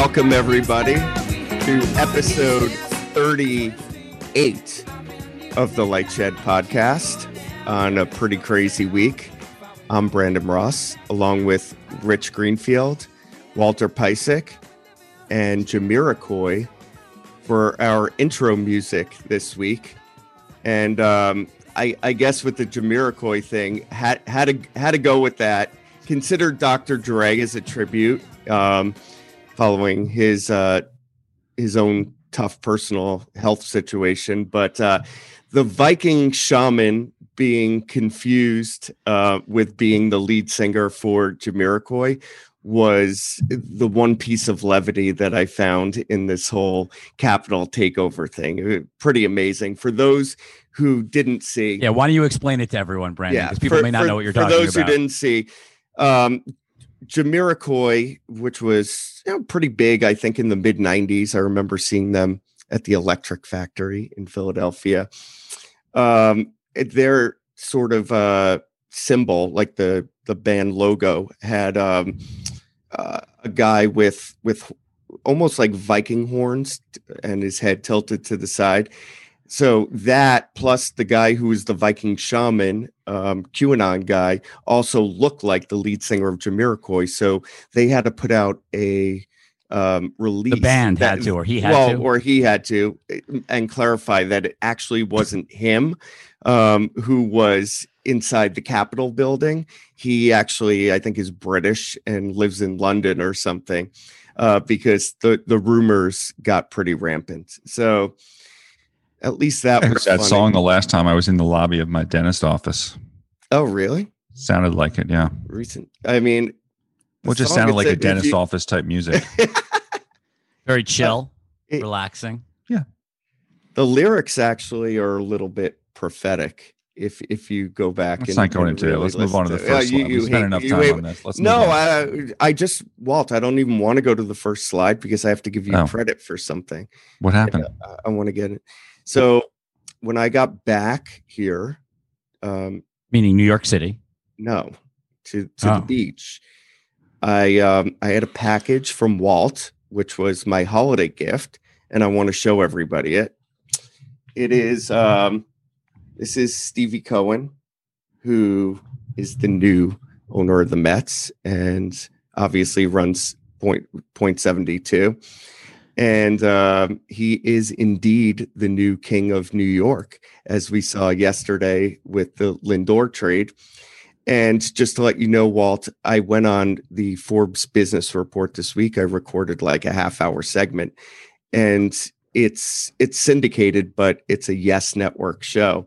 welcome everybody to episode 38 of the LightShed podcast on a pretty crazy week. I'm Brandon Ross, along with Rich Greenfield, Walter Piecyk, and Jamiroquai for our intro music this week. And um, I, I guess with the Jamiroquai thing, had had to had to go with that. Consider Dr. Dre as a tribute, um, following his uh, his own tough personal health situation. But uh, the Viking shaman being confused uh, with being the lead singer for Jamiroquai was the one piece of levity that I found in this whole Capitol takeover thing. Pretty amazing for those who didn't see. Yeah, why don't you explain it to everyone, Brandon? Because people for, may not for, know what you're talking about. For those who didn't see, um, Jamiroquai, which was you know, pretty big, I think in the mid '90s. I remember seeing them at the Electric Factory in Philadelphia. Um, their sort of uh, symbol, like the the band logo, had um, uh, a guy with with almost like Viking horns and his head tilted to the side. So that plus the guy who is the Viking shaman, um, QAnon guy, also looked like the lead singer of Jamiroquai. So they had to put out a um, release. The band that, had to, or he had well, to, or he had to, and clarify that it actually wasn't him um, who was inside the Capitol building. He actually, I think, is British and lives in London or something, uh, because the the rumors got pretty rampant. So at least that I was heard that funny. song the last time I was in the lobby of my dentist office. Oh, really? Sounded like it, yeah. Recent. I mean, the Well, just sounded like a dentist you- office type music. very chill, uh, it- relaxing. Yeah. The lyrics actually are a little bit prophetic. If if you go back, Let's and, not go and into it. Let's move on to the listen first uh, Yeah, one. We spent hate- enough you time hate- on this. Let's No. I I just Walt. I don't even want to go to the first slide because I have to give you Oh. credit for something. what happened? Uh, I, I want to get it. So when I got back here, um, Meaning New York City. no, to to Oh. the beach, I um I had a package from Walt, which was my holiday gift, and I want to show everybody it. It is um this is Stevie Cohen, who is the new owner of the Mets and obviously runs point point seventy two. And um, he is indeed the new king of New York, as we saw yesterday with the Lindor trade. And just to let you know, Walt, I went on the Forbes Business Report this week. I recorded like a half hour segment, and it's it's syndicated, but it's a Yes Network show.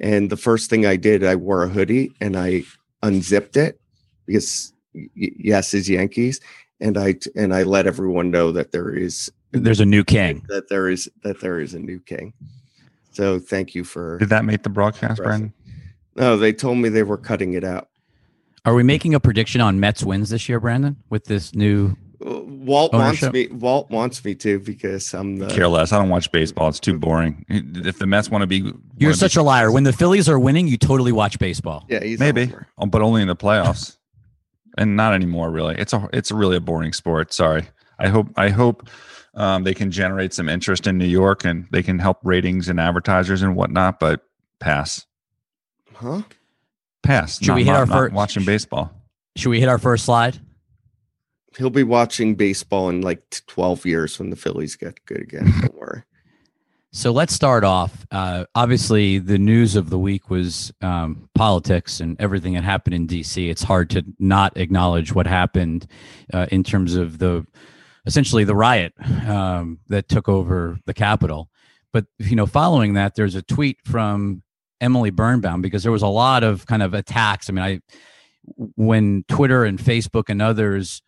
And the first thing I did, I wore a hoodie and I unzipped it because Yes is Yankees, and I and I let everyone know that there is There's a new king. that there is that there is a new king. So thank you for. Did that make the broadcast, Impressive. Brandon? No, they told me they were cutting it out. Are we making a prediction on Mets wins this year, Brandon? With this new, Walt Ownership. wants me. Walt wants me to because I'm the. Care less. I don't watch baseball. It's too boring. If the Mets want to be, you're such be, a liar. When the Phillies are winning, you totally watch baseball. Yeah, he's maybe, homer. oh, but only in the playoffs, and not anymore. Really, it's a it's really a boring sport. Sorry. I hope I hope um, they can generate some interest in New York and they can help ratings and advertisers and whatnot. But pass, Huh? pass. Should Not- we hit not- our not fir- watching baseball? Should we hit our first slide? He'll be watching baseball in like 12 years when the Phillies get good again. Don't worry. So let's start off. Uh, obviously, the news of the week was um, politics and everything that happened in DC. It's hard to not acknowledge what happened uh, in terms of the essentially the riot um, that took over the Capitol. But you know, following that, there's a tweet from Emily Birnbaum because there was a lot of kind of attacks. I mean, I when Twitter and Facebook and others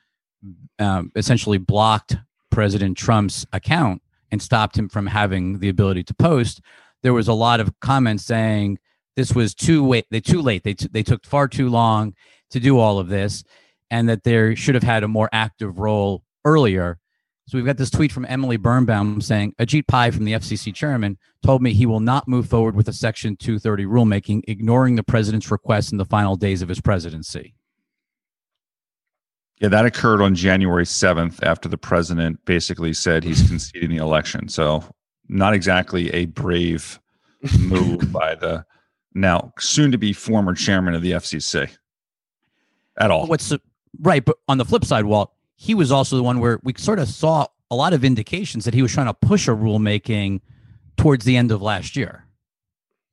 um, essentially blocked President Trump's account and stopped him from having the ability to post, there was a lot of comments saying this was too they too late they t- they took far too long to do all of this, and that there should have had a more active role earlier. So we've got this tweet from Emily Birnbaum saying Ajit Pai from the FCC chairman told me he will not move forward with a Section 230 rulemaking, ignoring the president's request in the final days of his presidency. Yeah, that occurred on January 7th after the president basically said he's conceding the election. So, not exactly a brave move by the now soon to be former chairman of the FCC at all. What's right? But on the flip side, Walt, he was also the one where we sort of saw a lot of indications that he was trying to push a rulemaking towards the end of last year.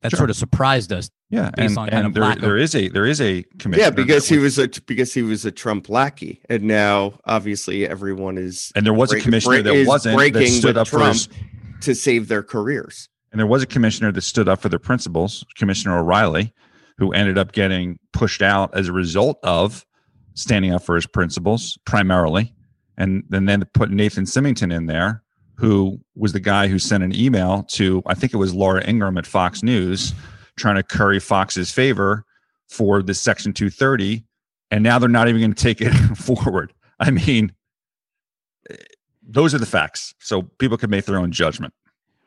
That Sure. sort of surprised us. Yeah, based and, kind and of there, there is a there is a commission. Yeah, because he was a because he was a Trump lackey, and now obviously everyone is and there was a commissioner break- that is wasn't that breaking stood with up for his, Trump to save their careers. and there was a commissioner that stood up for their principles, Commissioner O'Rielly, who ended up getting pushed out as a result of standing up for his principles primarily, and, and then put Nathan Simington in there, who was the guy who sent an email to I think it was Laura Ingraham at Fox News, trying to curry Fox's favor for this Section 230, and now they're not even going to take it forward. I mean, those are the facts, so people can make their own judgment.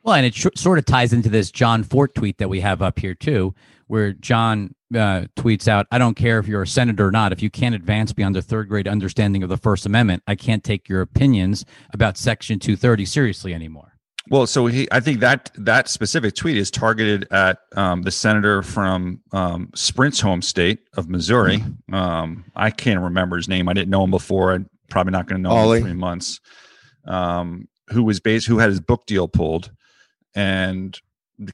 Well, and it sh- sort of ties into this Jon Fortt tweet that we have up here too, where John uh, tweets out, "I don't care if you're a senator or not. If you can't advance beyond a third grade understanding of the First Amendment, I can't take your opinions about Section 230 seriously anymore." Well, so he, I think that that specific tweet is targeted at um, the senator from um, Sprint's home state of Missouri. Um, I can't remember his name. I didn't know him before. I'm probably not going to know him in three months. Um, who was based, who had his book deal pulled, and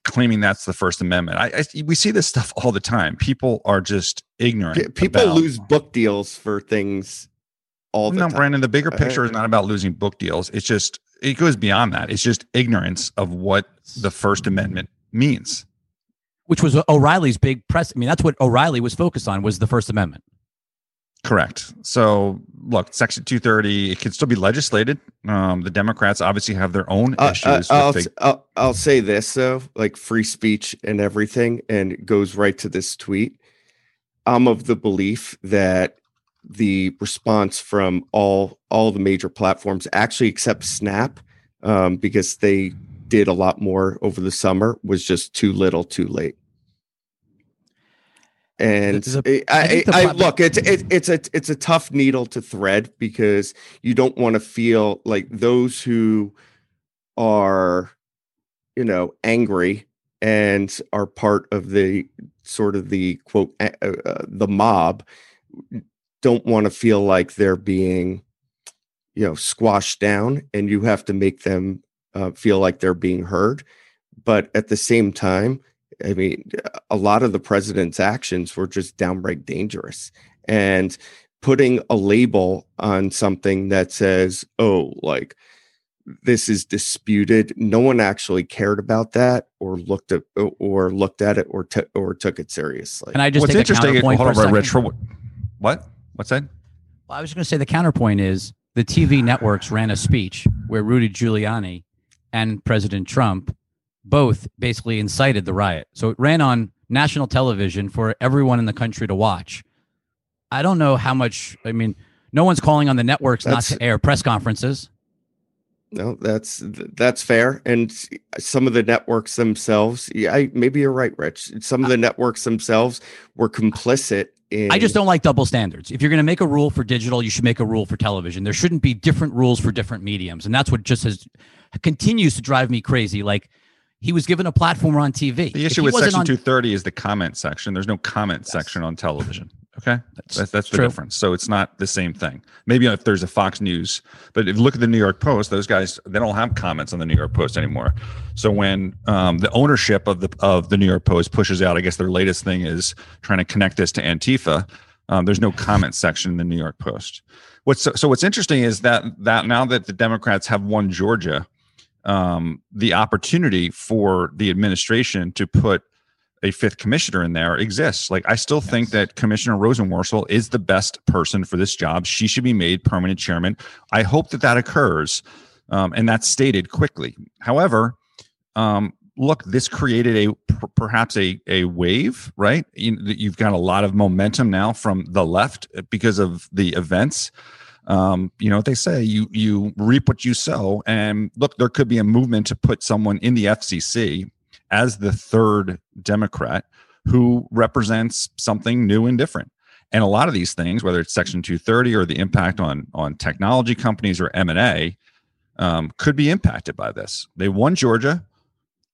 claiming that's the First Amendment. I, I we see this stuff all the time. People are just ignorant. People about- lose book deals for things all the no, time. Brandon, the bigger picture is not about losing book deals. It's just it goes beyond that. It's just ignorance of what the First Amendment means. Which was O'Rielly's big press. I mean, that's what O'Rielly was focused on was the First Amendment. Correct. So, look, Section 230, it can still be legislated. Um, the Democrats obviously have their own Uh, uh, issues. I'll, with s- I'll I'll say this though, like free speech and everything, and it goes right to this tweet. I'm of the belief that the response from all all the major platforms, actually except Snap, um, because they did a lot more over the summer, was just too little, too late. And I, I I, I plat- look, it's it, it's a it's a tough needle to thread because you don't want to feel like those who are you know angry and are part of the sort of the quote uh, uh, the mob don't want to feel like they're being you know squashed down and you have to make them uh, feel like they're being heard. But at the same time i mean a lot of the president's actions were just downright dangerous and putting a label on something that says oh like this is disputed no one actually cared about that or looked at or looked at it or took or took it seriously And I just What's take a interesting, counterpoint hold for a on, second. Rich, what? What's that? Well, I was going to say the counterpoint is the TV networks ran a speech where Rudy Giuliani and President Trump both basically incited the riot. So it ran on national television for everyone in the country to watch. I don't know how much, I mean, no one's calling on the networks That's- not to air press conferences. No, that's that's fair. And some of the networks themselves, I, maybe you're right, Rich. Some of the networks themselves were complicit in. I just don't like double standards. If you're going to make a rule for digital, you should make a rule for television. There shouldn't be different rules for different mediums, and that's what just has continues to drive me crazy. Like he was given a platform on TV. The issue with Section on- 230 is the comment section. There's no comment Yes. section on television. Okay. That's, that's the true. difference. So it's not the same thing. Maybe if there's a Fox News, but if you look at the New York Post, those guys, they don't have comments on the New York Post anymore. So when um, the ownership of the, of the New York Post pushes out, I guess their latest thing is trying to connect this to Antifa. Um, there's no comment section in the New York Post. What's so, so what's interesting is that that now that the Democrats have won Georgia, um, the opportunity for the administration to put a fifth commissioner in there exists. Like I still think that Commissioner Rosenworcel is the best person for this job. She should be made permanent chairman. I hope that that occurs, um, and that's stated quickly. However, um, look, this created a perhaps a a wave, right? You, you've got a lot of momentum now from the left because of the events. Um, you know what they say: you you reap what you sow. And look, there could be a movement to put someone in the FCC as the third Democrat who represents something new and different. And a lot of these things, whether it's Section 230 or the impact on on technology companies or M and A, um, could be impacted by this. They won Georgia,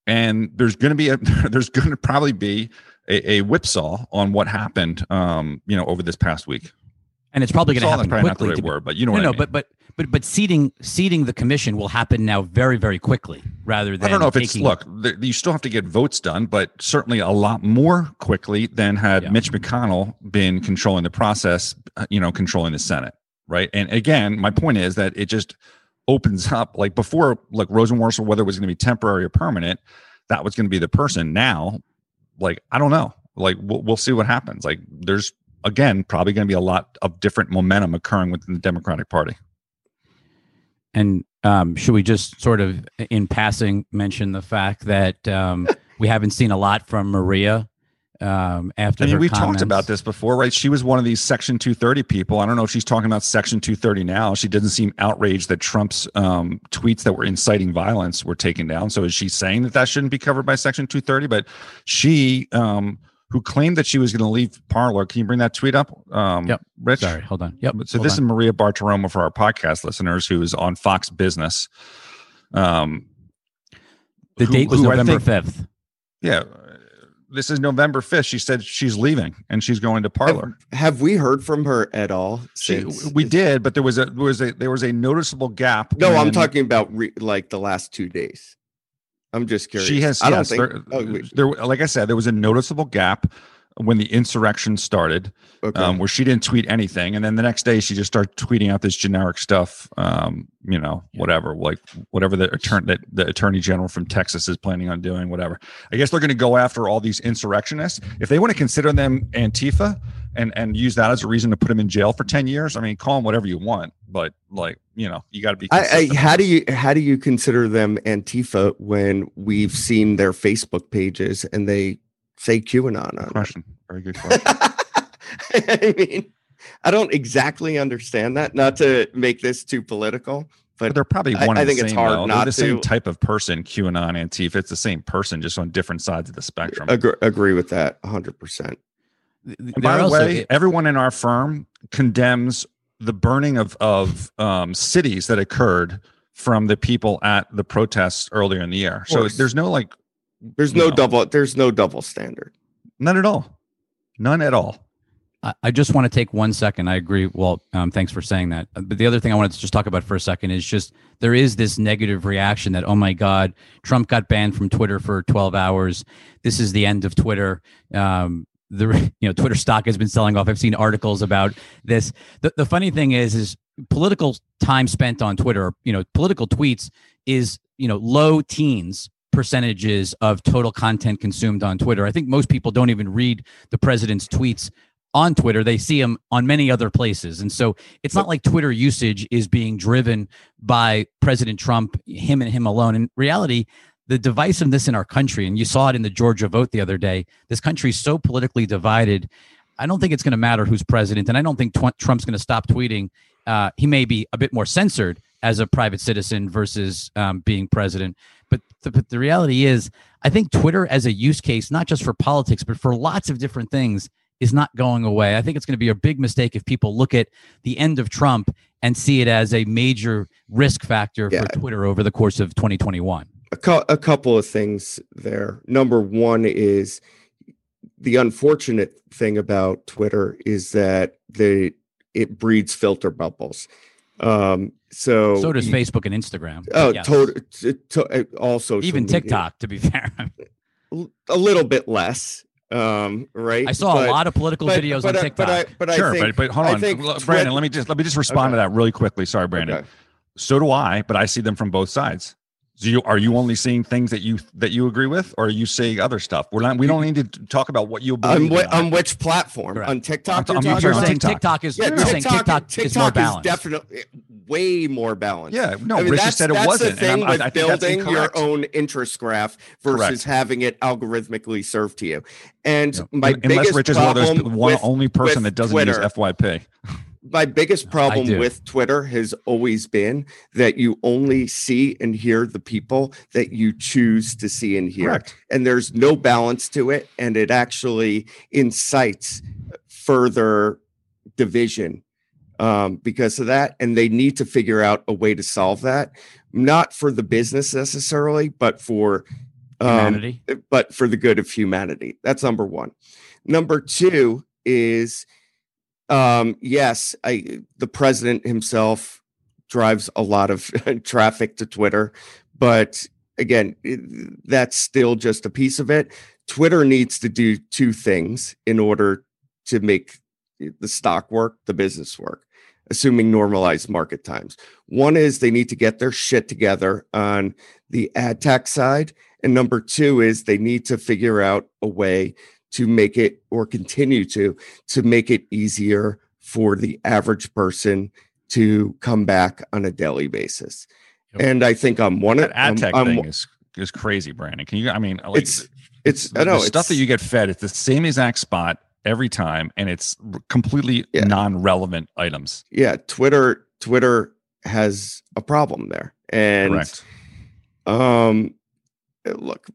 and there's going to be a there's going to probably be a, a, whipsaw on what happened, um, you know, over this past week. And it's probably going to happen quickly. Not the right word, but you know no, no, I mean. but but but but seating seating the commission will happen now very very quickly rather than I don't know if it's look you still have to get votes done but certainly a lot more quickly than had yeah. Mitch McConnell been controlling the process uh, you know controlling the Senate right and again my point is that it just opens up like before like Rosenworcel whether it was going to be temporary or permanent that was going to be the person now like I don't know like we'll, we'll see what happens like there's again probably going to be a lot of different momentum occurring within the Democratic Party and um, should we just sort of, in passing, mention the fact that um, we haven't seen a lot from Maria um, after? I mean, we've talked about this before, right? She was one of these Section 230 people. I don't know if she's talking about Section 230 now. She doesn't seem outraged that Trump's um, tweets that were inciting violence were taken down. So is she saying that that shouldn't be covered by Section 230? But she um, who claimed that she was going to leave Parler. Can you bring that tweet up? Um, yep. Rich? Sorry, hold on. Yep. So hold this on. is Maria Bartiromo for our podcast listeners, who is on Fox Business. Um, the who, date was November fifth. Yeah, this is November fifth. She said she's leaving and she's going to Parler. Have, have we heard from her at all? She, we did, but there was a there was a there was a noticeable gap. No, when, I'm talking about re, like the last two days. I'm just curious. She has. I yes, don't think. There, oh, there, like I said, there was a noticeable gap when the insurrection started, okay. um, where she didn't tweet anything, and then the next day she just started tweeting out this generic stuff. Um, you know, yeah. whatever, like whatever the attorney that the attorney general from Texas is planning on doing, whatever. I guess they're going to go after all these insurrectionists if they want to consider them Antifa and and use that as a reason to put them in jail for ten years. I mean, call them whatever you want, but like you know, you got to be. I, I, how do you how do you consider them Antifa when we've seen their Facebook pages and they say QAnon? Good question. Very good question. I mean, I don't exactly understand that. Not to make this too political, but, but they're probably one. I, I think same, it's hard though. not they're the to. same type of person. QAnon, Antifa. It's the same person, just on different sides of the spectrum. Agree, agree with that, hundred percent. by the way, everyone in our firm condemns the burning of of um, cities that occurred from the people at the protests earlier in the year. So there's no like there's no know, double there's no double standard. None at all. None at all. I just want to take one second. I agree. Well, um, thanks for saying that. But the other thing I wanted to just talk about for a second is just there is this negative reaction that, oh my God, Trump got banned from Twitter for 12 hours. This is the end of Twitter. Um, the you know Twitter stock has been selling off. I've seen articles about this. The, the funny thing is, is political time spent on Twitter, you know, political tweets is you know low teens percentages of total content consumed on Twitter. I think most people don't even read the president's tweets on Twitter. They see them on many other places. And so it's not like Twitter usage is being driven by President Trump, him and him alone. In reality, the divisiveness in our country, and you saw it in the Georgia vote the other day. This country is so politically divided. I don't think it's going to matter who's president, and I don't think tw- Trump's going to stop tweeting. Uh, he may be a bit more censored as a private citizen versus um, being president, the, but the reality is, I think Twitter as a use case, not just for politics, but for lots of different things, is not going away. I think it's going to be a big mistake if people look at the end of Trump and see it as a major risk factor yeah. for Twitter over the course of 2021 a, a couple of things there. Number one is the unfortunate thing about Twitter is that they it breeds filter bubbles. Um, so so does Facebook and Instagram. Oh, yes. to, to, to, also even TikTok. To be fair, a little bit less. Um, right. I saw but, a lot of political but, videos but, on TikTok. But, I, but sure, I think, but, hold on, Brandon. let me just let me just respond okay. to that really quickly. Sorry, Brandon. Okay. So do I, but I see them from both sides. So you are you only seeing things that you that you agree with, or are you seeing other stuff? We're not. We don't need to talk about what you believe. On, wh- on which platform? Right. On TikTok? I'm, you're, you're saying TikTok. TikTok is. Yeah, you're TikTok, saying TikTok, TikTok is more balanced. Is definitely eh, way more balanced. Yeah. No, I mean, Richard said it that's wasn't. The thing with I, I building your own interest graph versus correct. having it algorithmically served to you. And yeah. my unless biggest Rich is one of those one with, only person that doesn't Twitter, use FYP my biggest problem with Twitter has always been that you only see and hear the people that you choose to see and hear. Correct. And there's no balance to it. And it actually incites further division um, because of that, and they need to figure out a way to solve that, not for the business necessarily, but for um, Humanity. but for the good of humanity. That's number one. Number two is, um, yes, I the president himself drives a lot of traffic to Twitter, but again, that's still just a piece of it. Twitter needs to do two things in order to make the stock work, the business work, assuming normalized market times. One is they need to get their shit together on the ad tech side. And number two is they need to figure out a way to make it or continue to to make it easier for the average person to come back on a daily basis. Yep. And I think I'm one of That ad I'm- tech I'm- thing is is crazy, Brandon. Can you? I mean, like, it's it's I know the stuff that you get fed. It's the same exact spot every time, and it's completely Yeah. non-relevant items. yeah, Twitter Twitter has a problem there. And Correct. um look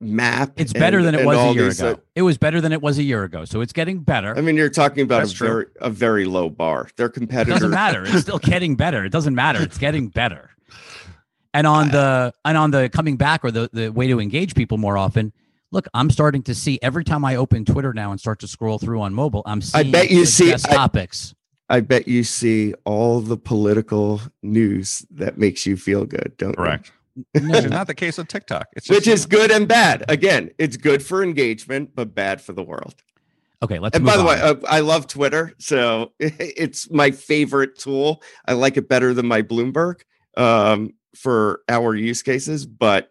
map It's better and- than it was a year these, ago. uh, it was better than it was a year ago. So it's getting better. I mean, you're talking about That's a true. very a very low bar. Their It competitors doesn't matter. It's still getting better. It doesn't matter. It's getting better. And on the and on the coming back or the, the way to engage people more often, look, I'm starting to see every time I open Twitter now and start to scroll through on mobile, I'm I bet you see- I- topics. I bet you see all the political news that makes you feel good, don't you? Correct. No. Which is not the case with TikTok. It's just, Which is good and bad. Again, it's good for engagement, but bad for the world. Okay, let's And by the on. way, uh, I love Twitter, so it's my favorite tool. I like it better than my Bloomberg um, for our use cases, but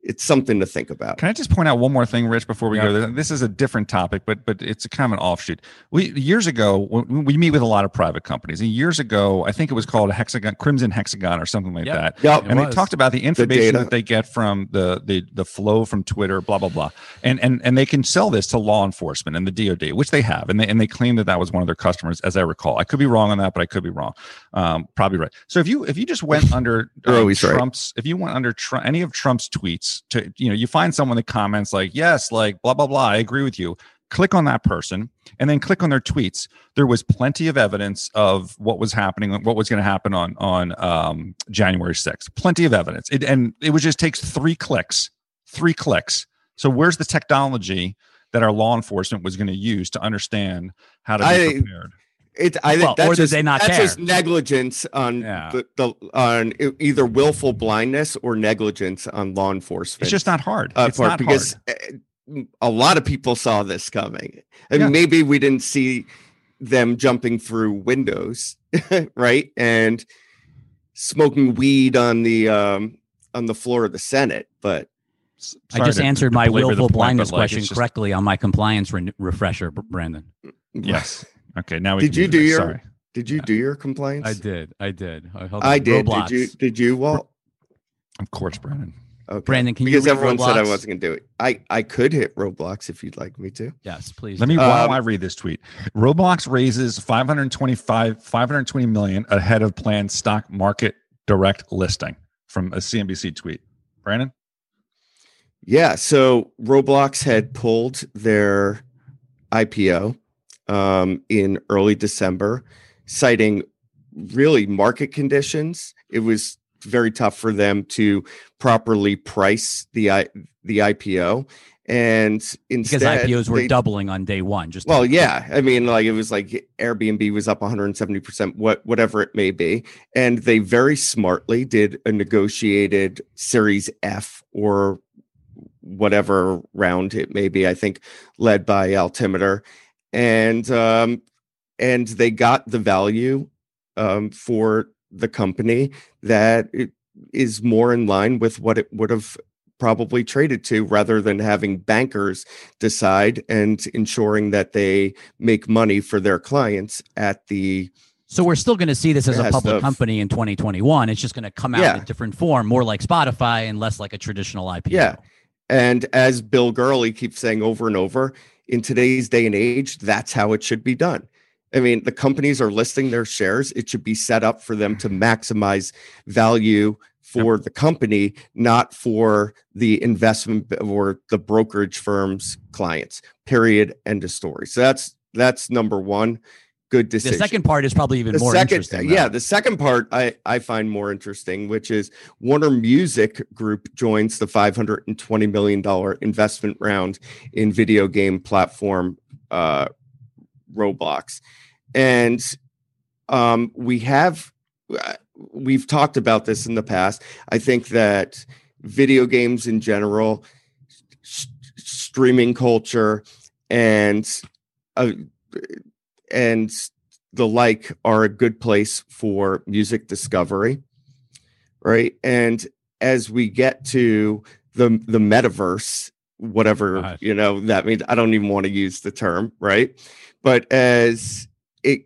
it's something to think about. Can I just point out one more thing, Rich, before we Yeah. go there? This is a different topic, but but it's a kind of an offshoot. We years ago when we meet with a lot of private companies, and years ago, I think it was called a hexagon, Crimson Hexagon, or something like Yep. that. Yep. And was. they talked about the information data. that they get from the, the the flow from Twitter, blah blah blah, and and and they can sell this to law enforcement and the DoD, which they have, and they and they claim that that was one of their customers, as I recall. I could be wrong on that, but I could be wrong. Um, probably right. So if you if you just went under uh, always right. Trump's, if you went under Trump, any of Trump's tweets, to you know, you find someone that comments like, yes, like blah blah blah, I agree with you. Click on that person and then click on their tweets. There was plenty of evidence of what was happening, what was going to happen on on um, January sixth. Plenty of evidence, it, and it was just takes three clicks, three clicks. So where's the technology that our law enforcement was going to use to understand how to be I- prepared? It, I think Well, that's or did just, they not that's care? just negligence on Yeah. the, the on either willful blindness or negligence on law enforcement. It's just not hard. uh, it's not because hard. uh, a lot of people saw this coming, and Yeah. maybe we didn't see them jumping through windows, right, and smoking weed on the um on the floor of the Senate. But S- I sorry just answered my belabor the willful point, blindness like, question just- correctly on my compliance re- refresher, Brandon. Yes. Okay. Now we Did can you do this. your- Sorry. did you do your compliance? I did. I did. I, held I did. Roblox. Did you? Did you, Walt? Of course, Brandon. Okay. Brandon, can you because read everyone said I wasn't going to do it. I I could hit Roblox if you'd like me to. Yes, please. Let me do. while Um, I read this tweet. Roblox raises 525 520 million ahead of planned stock market direct listing from a CNBC tweet. Brandon? Yeah, so Roblox had pulled their IPO um, in early December, citing really market conditions. It was very tough for them to properly price the the IPO, and instead, because IPOs were they- doubling on day one. Just well, yeah. I mean, like it was like Airbnb was up 170%, what whatever it may be. And they very smartly did a negotiated series F or whatever round it may be, I think led by Altimeter. And um, and they got the value um, for the company that it is more in line with what it would have probably traded to rather than having bankers decide and ensuring that they make money for their clients at the So we're still going to see this as a public the- company in 2021. It's just going to come out in a different form, more like Spotify and less like a traditional IPO. Yeah. and as bill gurley keeps saying over and over in today's day and age that's how it should be done. I mean the companies are listing their shares. It should be set up for them to mm-hmm. maximize value for the company not for the investment or the brokerage firm's clients period end of story. So that's that's number one good decision. The second part is probably even the more second, interesting. Yeah, the second part I, I find more interesting, which is Warner Music Group joins the $520 million investment round in video game platform uh, Roblox. And um, we have, uh, we've talked about this in the past. I think that video games in general, s- streaming culture, and uh, and the like are a good place for music discovery right? And as we get to the the metaverse whatever you know that means i don't even want to use the term right? But as it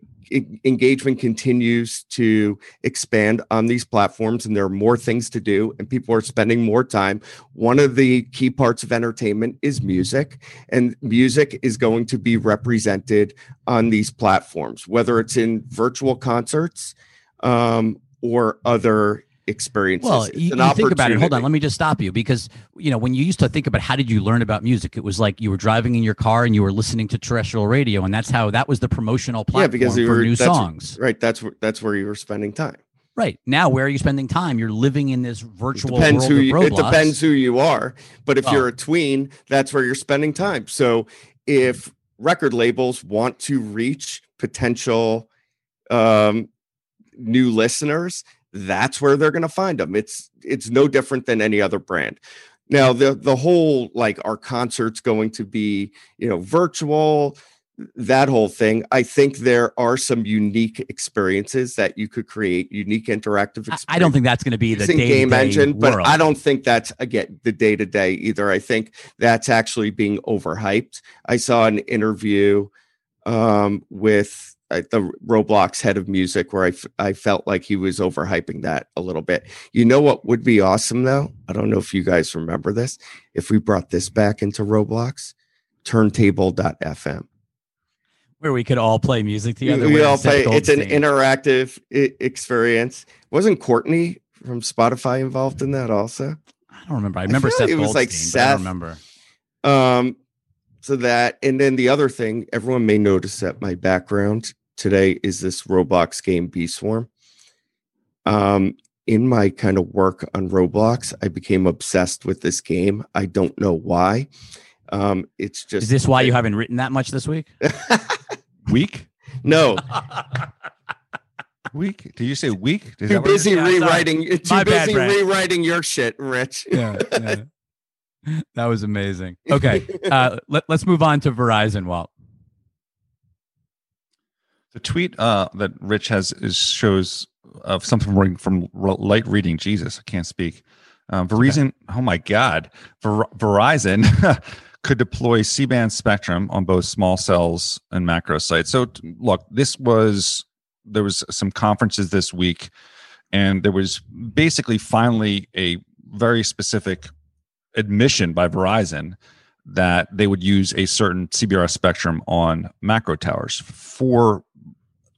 engagement continues to expand on these platforms and there are more things to do and people are spending more time. One of the key parts of entertainment is music and music is going to be represented on these platforms, whether it's in virtual concerts um, or other experiences. Well, It's you, an you think about it. Hold on, let me just stop you because you know when you used to think about how did you learn about music, it was like you were driving in your car and you were listening to terrestrial radio, and that's how that was the promotional platform Yeah, because for were- new songs. Right, that's where that's where you were spending time. Right now, where are you spending time? You're living in this It virtual depends world who you, it depends who you are, but if Well- you're a tween, that's where you're spending time. So if record labels want to reach potential um, new listeners, that's where they're going to find them. It's it's no different than any other brand. Now the the whole like our concerts going to be you know virtual that whole thing i think there are some unique experiences that you could create unique interactive I- experiences I don't think that's going to be the game engine, but. I don't think that's again the day to day either. I think that's actually being overhyped. I saw an interview um, with the Roblox head of music where I, f- I felt like he was overhyping that a little bit. You know what would be awesome though? I don't know if you guys remember this. If we brought this back into Roblox, turntable.fm. where we could all play music together. we wearing all play. It's an interactive I- experience. Wasn't Courtney from Spotify involved in that also? I don't remember. I remember feel Seth like it was like but I don't remember. Um, so that, and then the other thing, everyone may notice that my background today is this Roblox game Bee Swarm. Um, in my kind of work on Roblox, I became obsessed with this game. I don't know why. Um, it's just Is this why you haven't written that much this week? Week? no Week? Did you say week? Is too that what you busy Yeah, sorry. rewriting too My busy Brett. rewriting your shit, Rich. yeah, yeah. that was amazing. Okay, uh, let, let's move on to Verizon. Walt. The tweet uh, that Rich has is shows of something from, light reading. Jesus, I can't speak. Um, Verizon. Oh my God, Ver- Verizon could deploy C-band spectrum on both small cells and macro sites. So look, this was there was some conferences this week, and there was basically finally a very specific admission by Verizon that they would use a certain CBRS spectrum on macro towers. For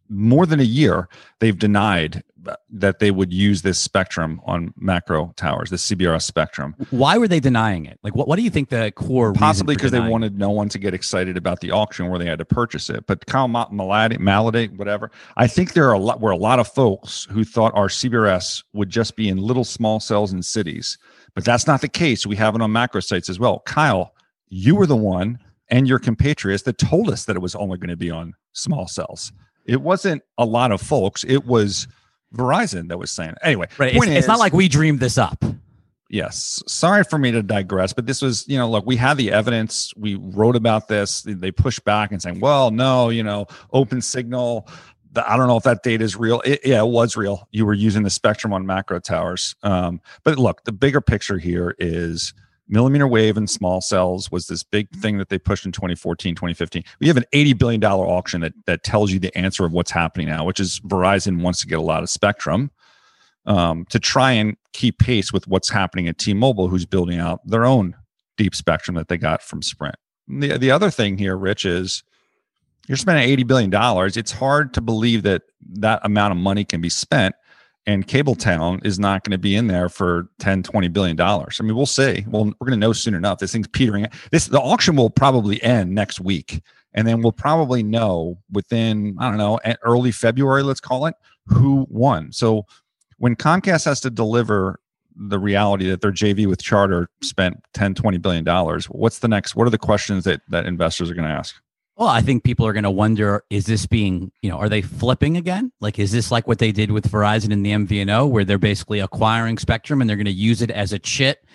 more than a year, they've denied that they would use this spectrum on macro towers, the CBRS spectrum. Why were they denying it? Like, what, what do you think the core Possibly because they wanted no one to get excited about the auction where they had to purchase it. But Kyle Ma- Malady, Malady, whatever, I think there are a lot were a lot of folks who thought our CBRS would just be in little small cells in cities, but that's not the case. We have it on macro sites as well. Kyle, you were the one and your compatriots that told us that it was only going to be on small cells. It wasn't a lot of folks. It was Verizon that was saying. it. Anyway, Right. It's, point it's not like we dreamed this up. Yes. Sorry for me to digress, but this was, you know, look, we had the evidence. We wrote about this. They pushed back and saying, well, no, you know, Opensignal. The, I don't know if that data is real. It, yeah, it was real. You were using the spectrum on macro towers. Um, but look, the bigger picture here is millimeter wave and small cells was this big thing that they pushed in 2014, 2015. We have an $80 billion auction that, that tells you the answer of what's happening now, which is Verizon wants to get a lot of spectrum um, to try and keep pace with what's happening at T-Mobile, who's building out their own deep spectrum that they got from Sprint. The the other thing here, Rich, is you're spending eighty billion dollars. It's hard to believe that that amount of money can be spent, and Cabletown is not going to be in there for 10 20 billion dollars. I mean, we'll see. Well, we're going to know soon enough. This thing's petering. This the auction will probably end next week. and then we'll probably know within I don't know early February, let's call it, who won. So when Comcast has to deliver the reality that their JV with Charter spent 10, 20 billion dollars, what's the next? What are the questions that that investors are going to ask? Well, I think people are going to wonder: Is this being, you know, are they flipping again? Like, is this like what they did with Verizon and the MVNO, where they're basically acquiring spectrum and they're going to use it as a chit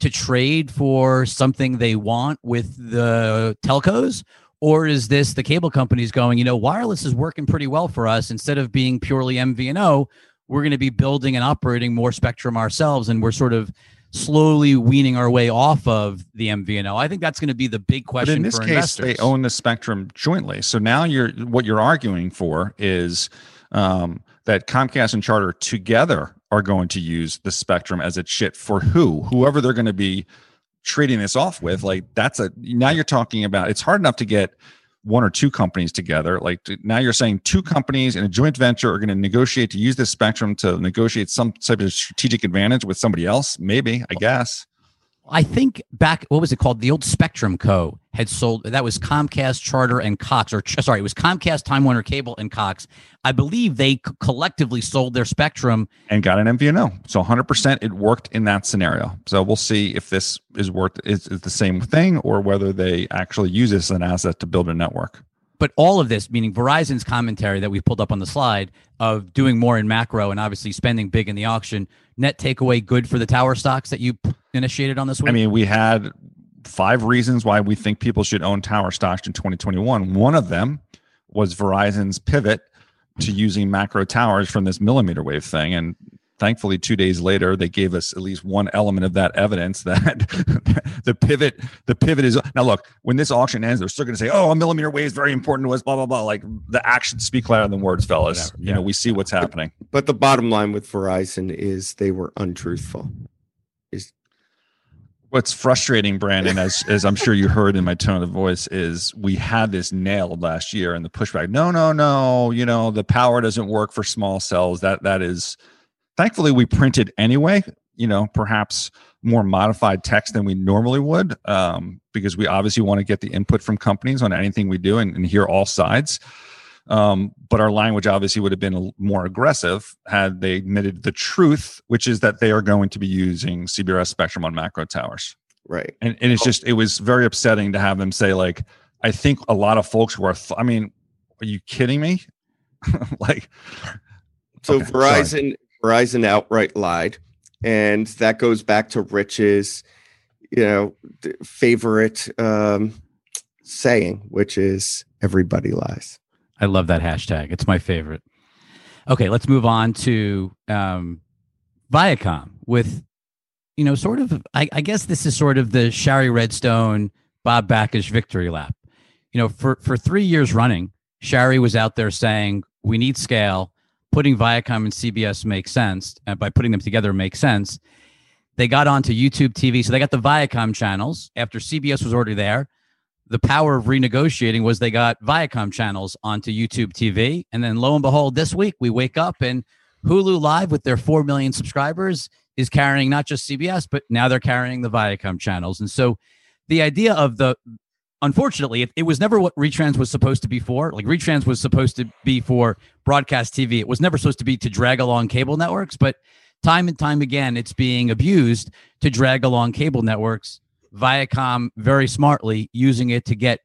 to trade for something they want with the telcos? Or is this the cable companies going, you know, wireless is working pretty well for us. Instead of being purely MVNO, we're going to be building and operating more spectrum ourselves. And we're sort of slowly weaning our way off of the MVNO. I think that's going to be the big question. But in this case, investors. they own the spectrum jointly. So now you're what you're arguing for is um, that Comcast and Charter together are going to use the spectrum as a chit for who, whoever they're going to be trading this off with. Like that's a now you're talking about. It's hard enough to get one or two companies together. Like now you're saying two companies in a joint venture are going to negotiate to use this spectrum to negotiate some type of strategic advantage with somebody else. Maybe, I guess. I think back, what was it called? The old Spectrum Co. had sold, that was Comcast, Charter, and Cox, or sorry, it was Comcast, Time Warner Cable, and Cox. I believe they collectively sold their Spectrum and got an MVNO. So 100% it worked in that scenario. So we'll see if this is worth, is, is the same thing or whether they actually use this as an asset to build a network but all of this, meaning Verizon's commentary that we pulled up on the slide of doing more in macro and obviously spending big in the auction, net takeaway good for the tower stocks that you initiated on this week? I mean, we had five reasons why we think people should own tower stocks in 2021. One of them was Verizon's pivot to using macro towers from this millimeter wave thing. And thankfully two days later they gave us at least one element of that evidence that the pivot the pivot is now look when this auction ends they're still going to say oh a millimeter wave is very important to us blah blah blah like the actions speak louder than words fellas yeah. you know we see what's happening but the bottom line with verizon is they were untruthful is what's frustrating brandon as as i'm sure you heard in my tone of voice is we had this nailed last year and the pushback no no no you know the power doesn't work for small cells. That that is thankfully we printed anyway you know perhaps more modified text than we normally would um, because we obviously want to get the input from companies on anything we do and, and hear all sides um, but our language obviously would have been more aggressive had they admitted the truth which is that they are going to be using cbrs spectrum on macro towers. Right. And, and it's just it was very upsetting to have them say like i think a lot of folks were th- i mean are you kidding me? Like so okay, verizon sorry. Verizon outright lied, and that goes back to Rich's, you know, favorite um, saying, which is "everybody lies." I love that hashtag. It's my favorite. Okay, let's move on to um, Viacom with, you know, sort of. I, I guess this is sort of the Shari Redstone, Bob Bakish victory lap. You know, for for three years running, Shari was out there saying we need scale putting Viacom and CBS makes sense. And by putting them together makes sense. They got onto YouTube TV. So they got the Viacom channels after CBS was already there. The power of renegotiating was they got Viacom channels onto YouTube TV. And then lo and behold, this week we wake up and Hulu Live with their 4 million subscribers is carrying not just CBS, but now they're carrying the Viacom channels. And so the idea of the unfortunately, it, it, was never what retrans was supposed to be for. Like retrans was supposed to be for broadcast TV. It was never supposed to be to drag along cable networks, but time and time again, it's being abused to drag along cable networks. Viacom very smartly using it to get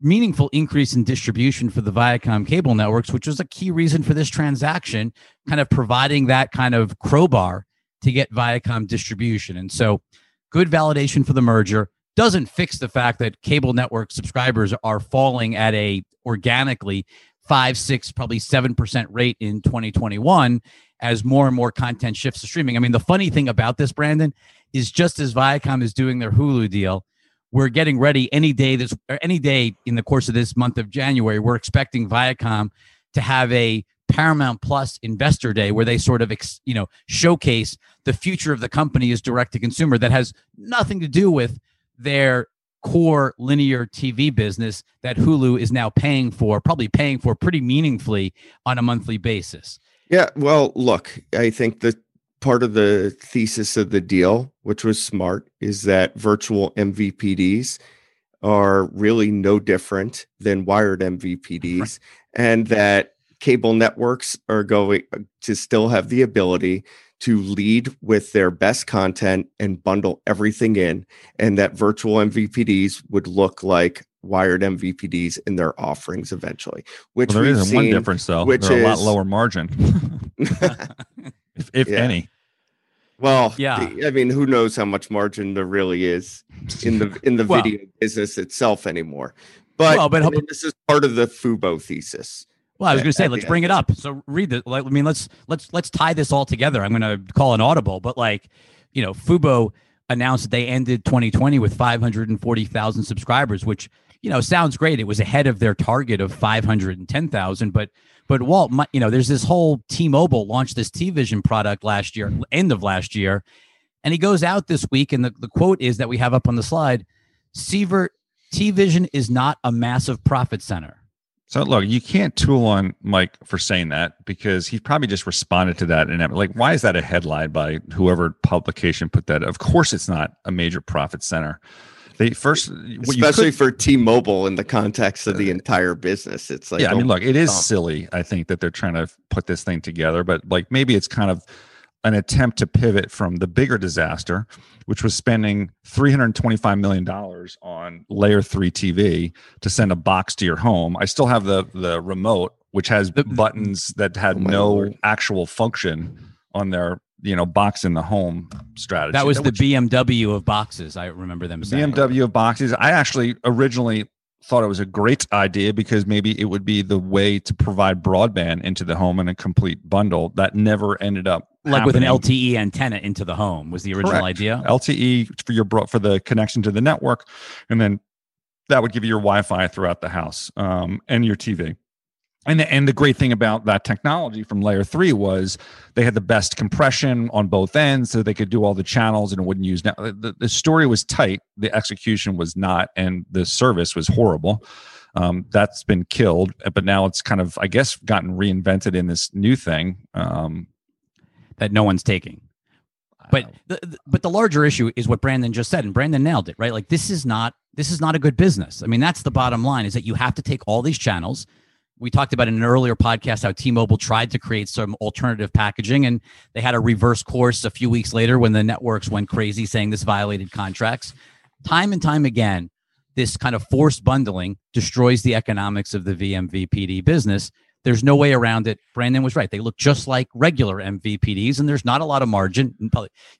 meaningful increase in distribution for the Viacom cable networks, which was a key reason for this transaction, kind of providing that kind of crowbar to get Viacom distribution. And so good validation for the merger doesn't fix the fact that cable network subscribers are falling at a organically five, six, probably seven percent rate in 2021 as more and more content shifts to streaming. I mean, the funny thing about this, Brandon, is just as Viacom is doing their Hulu deal, we're getting ready any day this or any day in the course of this month of January. We're expecting Viacom to have a Paramount Plus Investor Day where they sort of you know showcase the future of the company as direct to consumer that has nothing to do with their core linear TV business that Hulu is now paying for, probably paying for pretty meaningfully on a monthly basis. Yeah, well, look, I think that part of the thesis of the deal, which was smart, is that virtual MVPDs are really no different than wired MVPDs, and that cable networks are going uh, to still have the ability to lead with their best content and bundle everything in, and that virtual MVPDs would look like wired MVPDs in their offerings eventually. Which Well, there is one difference though. which They're a lot lower margin, if, if Yeah. any. Well, Yeah. I mean, who knows how much margin there really is in the in the Well- video business itself anymore. But, Well, but- I mean, this is part of the Fubo thesis. Well, I was going to say, let's bring it up. So read the. Like, I mean, let's let's let's tie this all together. I'm going to call an audible, but like, you know, Fubo announced that they ended 2020 with 540,000 subscribers, which you know sounds great. It was ahead of their target of 510,000, but but Walt, my, you know, there's this whole T-Mobile launched this T-Vision product last year, end of last year, and he goes out this week, and the, the quote is that we have up on the slide: "Sievert T-Vision is not a massive profit center." So look, you can't tool on Mike for saying that because he probably just responded to that and like, why is that a headline by whoever publication put that? Of course, it's not a major profit center. They first, Especially could- for T-Mobile in the context of the uh, entire business. It's like yeah, I mean, oh, look, it is dumb. silly. I think that they're trying to put this thing together, but like maybe it's kind of an attempt to pivot from the bigger disaster, which was spending three hundred twenty-five million dollars on Layer Three TV to send a box to your home. I still have the the remote, which has The- buttons that had Oh no Lord. actual function on their you know box in the home strategy. That was the which- BMW of boxes. I remember them saying. BMW of boxes. I actually originally thought it was a great idea because maybe it would be the way to provide broadband into the home in a complete bundle. That never ended up like with an. LTE antenna into the home was the original Correct. idea. LTE for your bro- for the connection to the network, and then that would give you your Wi-Fi throughout the house um, and your TV. And the, and the great thing about that technology from Layer Three was they had the best compression on both ends, so they could do all the channels and it wouldn't use. Now the, the story was tight, the execution was not, and the service was horrible. Um, that's been killed, but now it's kind of, I guess, gotten reinvented in this new thing. Um, that no one's taking. But the, the- but the larger issue is what Brandon just said, and Brandon nailed it. Right, like this is not this is not a good business. I mean, that's the bottom line: is that you have to take all these channels. We talked about in an earlier podcast how T-Mobile tried to create some alternative packaging, and they had a reverse course a few weeks later when the networks went crazy saying this violated contracts. Time and time again, this kind of forced bundling destroys the economics of the VMVPD business. There's no way around it. Brandon was right. They look just like regular MVPDs, and there's not a lot of margin.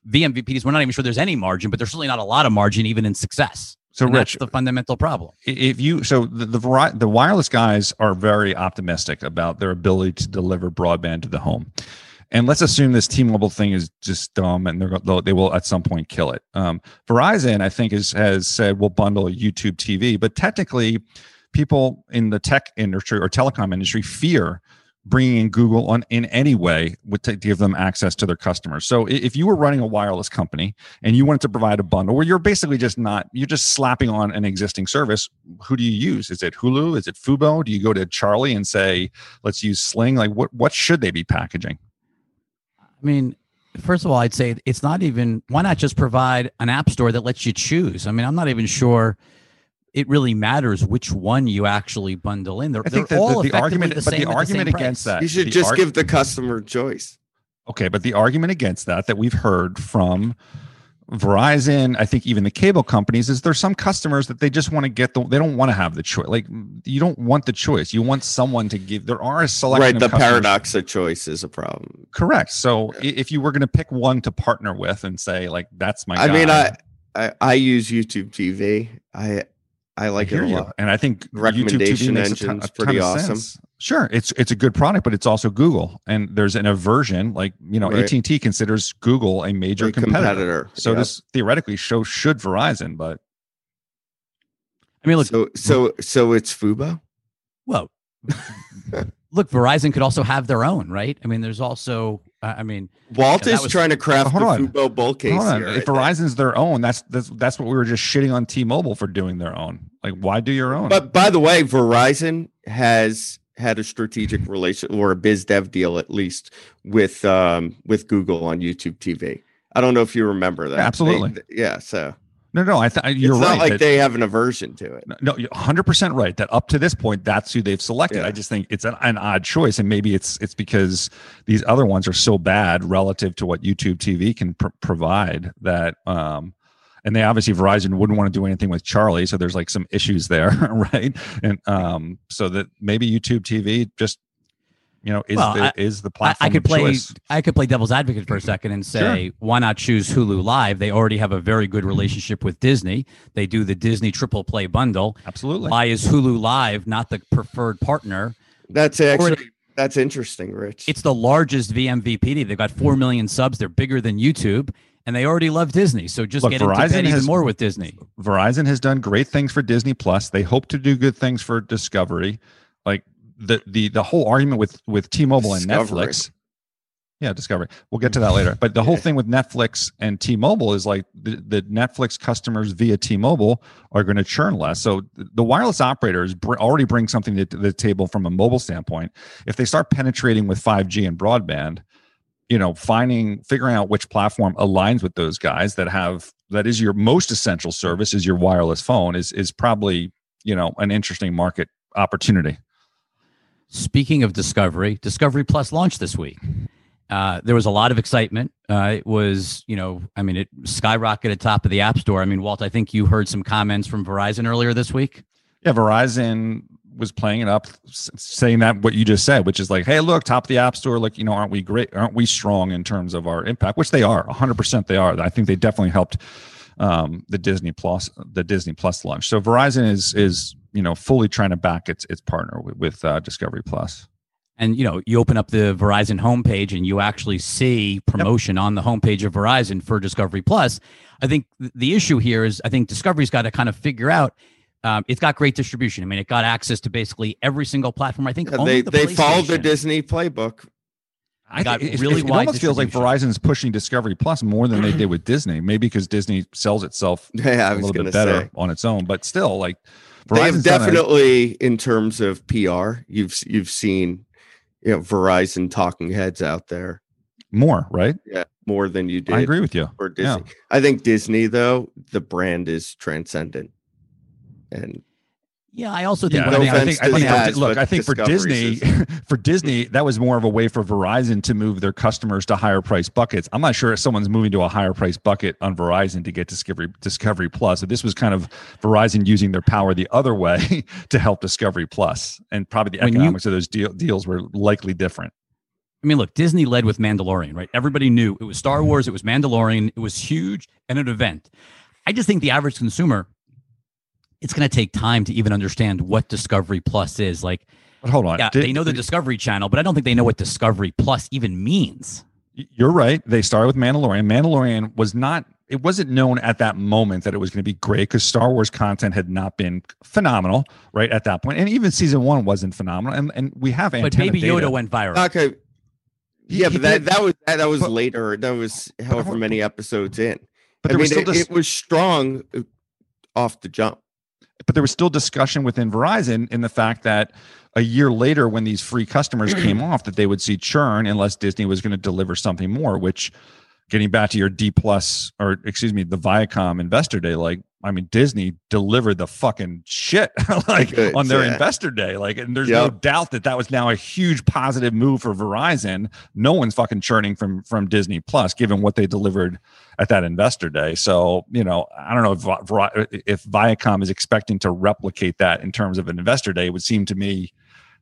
VMVPDs, we're not even sure there's any margin, but there's certainly not a lot of margin even in success. So, And Rich, that's the fundamental problem. if you so the the, the wireless guys are very optimistic about their ability to deliver broadband to the home and let's assume this t-mobile thing is just dumb and they're they will at some point kill it um, verizon i think is, has said we'll bundle youtube tv but technically people in the tech industry or telecom industry fear bringing in google on in any way would to give them access to their customers. So if you were running a wireless company and you wanted to provide a bundle where you're basically just not you're just slapping on an existing service who do you use? Is it hulu? Is it fubo? Do you go to charlie and say let's use sling like what what should they be packaging? I mean, first of all, I'd say it's not even, why not just provide an app store that lets you choose? I mean, I'm not even sure it really matters which one you actually bundle in. They're, i think they're that all the, the argument the but the argument same against price. that You should just arg- give the customer choice. Okay, but the argument against that that we've heard from Verizon, I think even the cable companies, is there's some customers that they just want to get the they don't want to have the choice. Like you don't want the choice. You want someone to give. There are a selection. Right. The customers- paradox of choice is a problem. Correct. So i if you were going to pick one to partner with and say like that's my, I mean, I, I I use YouTube TV. I I like it hear a you. lot. and I think YouTube TV Recommendation makes a ton- engine's a ton pretty of awesome. sense. Sure, it's it's a good product, but it's also Google, and there's an aversion. Like you know, Right. AT and T considers Google a major Great competitor. competitor. So Yep. this theoretically show should Verizon, but I mean, look, so so so it's Fubo. well, look, Verizon could also have their own, right? I mean, there's also, I mean, Walt is was- trying to craft Hold the on. Fubo bull case hold on. here. if Verizon's their own, that's that's that's what we were just shitting on T-Mobile for doing their own. Like, why do your own? But by the way, Verizon has had a strategic relation or a biz dev deal at least with um with Google on YouTube TV. I don't know if you remember that. Absolutely. They- yeah. So No, no, I th- you're right. it's right. not like that- they have an aversion to it. No, you're 100% right that up to this point, that's who they've selected. Yeah. I just think it's an, an odd choice. And maybe it's it's because these other ones are so bad relative to what YouTube TV can pr- provide that, um, and they obviously Verizon wouldn't want to do anything with Charlie. So there's like some issues there, right? And um, so that maybe YouTube TV just, you know, is Well, the I- is the platform I could of play. choice. I could play devil's advocate for a second and say, why not choose Hulu Live? They already have a very good relationship with Disney. They do the Disney triple play bundle. Absolutely. Why is Hulu Live not the preferred partner? That's actually that's interesting, Rich. It's the largest VMVPD. They've got four million subs. They're bigger than YouTube, and they already love Disney. So just Look, get into Verizon even has- more with Disney. Verizon has done great things for Disney Plus. They hope to do good things for Discovery. The the the whole argument with with T-Mobile and Discovery. Netflix. Yeah, Discovery. We'll get to that mm-hmm. later. But the whole thing with Netflix and T-Mobile is like the, the Netflix customers via T-Mobile are going to churn less. So the wireless operators br- already bring something to the table from a mobile standpoint. If they start penetrating with 5G and broadband, you know, finding figuring out which platform aligns with those guys that have that is your most essential service is your wireless phone is is probably you know an interesting market opportunity. Speaking of Discovery, Discovery Plus launched this week. Uh, there was a lot of excitement. Uh, it was, you know, I mean, it skyrocketed top of the App Store. I mean, Walt, I think you heard some comments from Verizon earlier this week. Yeah, Verizon was playing it up, saying that what you just said, which is like, hey, look, top of the app store, like you know, aren't we great? Aren't we strong in terms of our impact? Which they are, 100 percent they are. I think they definitely helped um, the Disney Plus, the Disney Plus launch. So Verizon is is you know fully trying to back its its partner with, with uh, Discovery Plus. And you know, you open up the Verizon homepage and you actually see promotion on the homepage of Verizon for Discovery Plus. I think the issue here is I think Discovery's got to kind of figure out. Um, it's got great distribution. I mean, it got access to basically every single platform. I think Yeah, only they the they followed the Disney playbook. I got think it, really it, it wide almost feels like distribution. Verizon is pushing Discovery Plus more than they did with Disney. Maybe because Disney sells itself Yeah, I a was little bit better say on its own, but still, like they have Verizon's done a- definitely, in terms of PR, you've you've seen, you know, Verizon talking heads out there. more, right? Yeah, more than you did I agree with you. for Disney. I think Disney though, the brand is transcendent, and Yeah, I also think. Yeah, when I mean, I think, I think Taz, for, look, I think for Disney, for Disney, that was more of a way for Verizon to move their customers to higher price buckets. I'm not sure if someone's moving to a higher price bucket on Verizon to get Discovery Discovery Plus. So this was kind of Verizon using their power the other way to help Discovery Plus, and probably the When you- economics of those deal, deals were likely different. I mean, look, Disney led with Mandalorian, right? Everybody knew it was Star Wars, it was Mandalorian, it was huge and an event. I just think the average consumer, it's going to take time to even understand what Discovery Plus is. Like, But hold on, yeah, Did- they know the Discovery Channel, but I don't think they know what Discovery Plus even means. You're right. They started with Mandalorian. Mandalorian was not. It wasn't known at that moment that it was going to be great because Star Wars content had not been phenomenal right at that point, and even season one wasn't phenomenal. And and we have But antenna Baby data. Yoda went viral. okay, yeah, he but that did, that was that, that was but- later. That was however many episodes in. but I mean, was still it, dis- it was strong uh, off the jump. But there was still discussion within Verizon in the fact that a year later, when these free customers came off, that they would see churn unless Disney was going to deliver something more. Which, getting back to your D plus or excuse me, the Viacom Investor Day, like I mean, Disney delivered the fucking shit like Goods, on their yeah. Investor Day. Like, and there's no doubt that that was now a huge positive move for Verizon. No one's fucking churning from from Disney Plus, given what they delivered at that Investor Day. So, you know, I don't know if if Viacom is expecting to replicate that in terms of an Investor Day. It would seem to me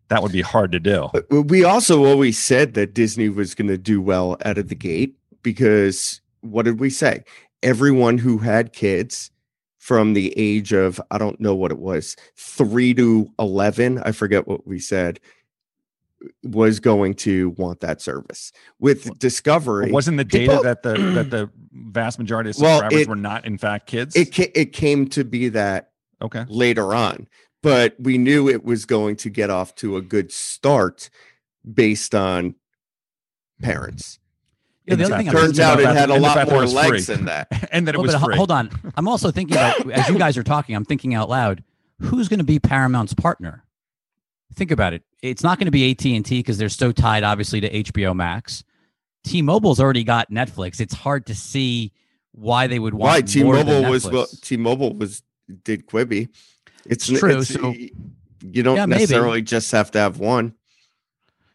that would be hard to do. We also always said that Disney was going to do well out of the gate because what did we say? Everyone who had kids from the age of, I don't know what it was, three to 11, I forget what we said, was going to want that service. With Discovery, wasn't the data people- that the that the vast majority of Well, subscribers it- were not in fact kids? it, ca- it came to be that okay. later on, but we knew it was going to get off to a good start based on parents. Yeah, the other thing fact, Turns out it had a lot fact that it more legs free. than that. and that it Well, was but free. hold on. I'm also thinking about as you guys are talking, I'm thinking out loud. Who's going to be Paramount's partner? Think about it. It's not going to be AT and T because they're so tied, obviously, to HBO Max. T-Mobile's already got Netflix. It's hard to see why they would want Why more T-Mobile was well, T-Mobile was did Quibi. It's, It's true, it's- so- you don't Yeah, maybe. necessarily just have to have one.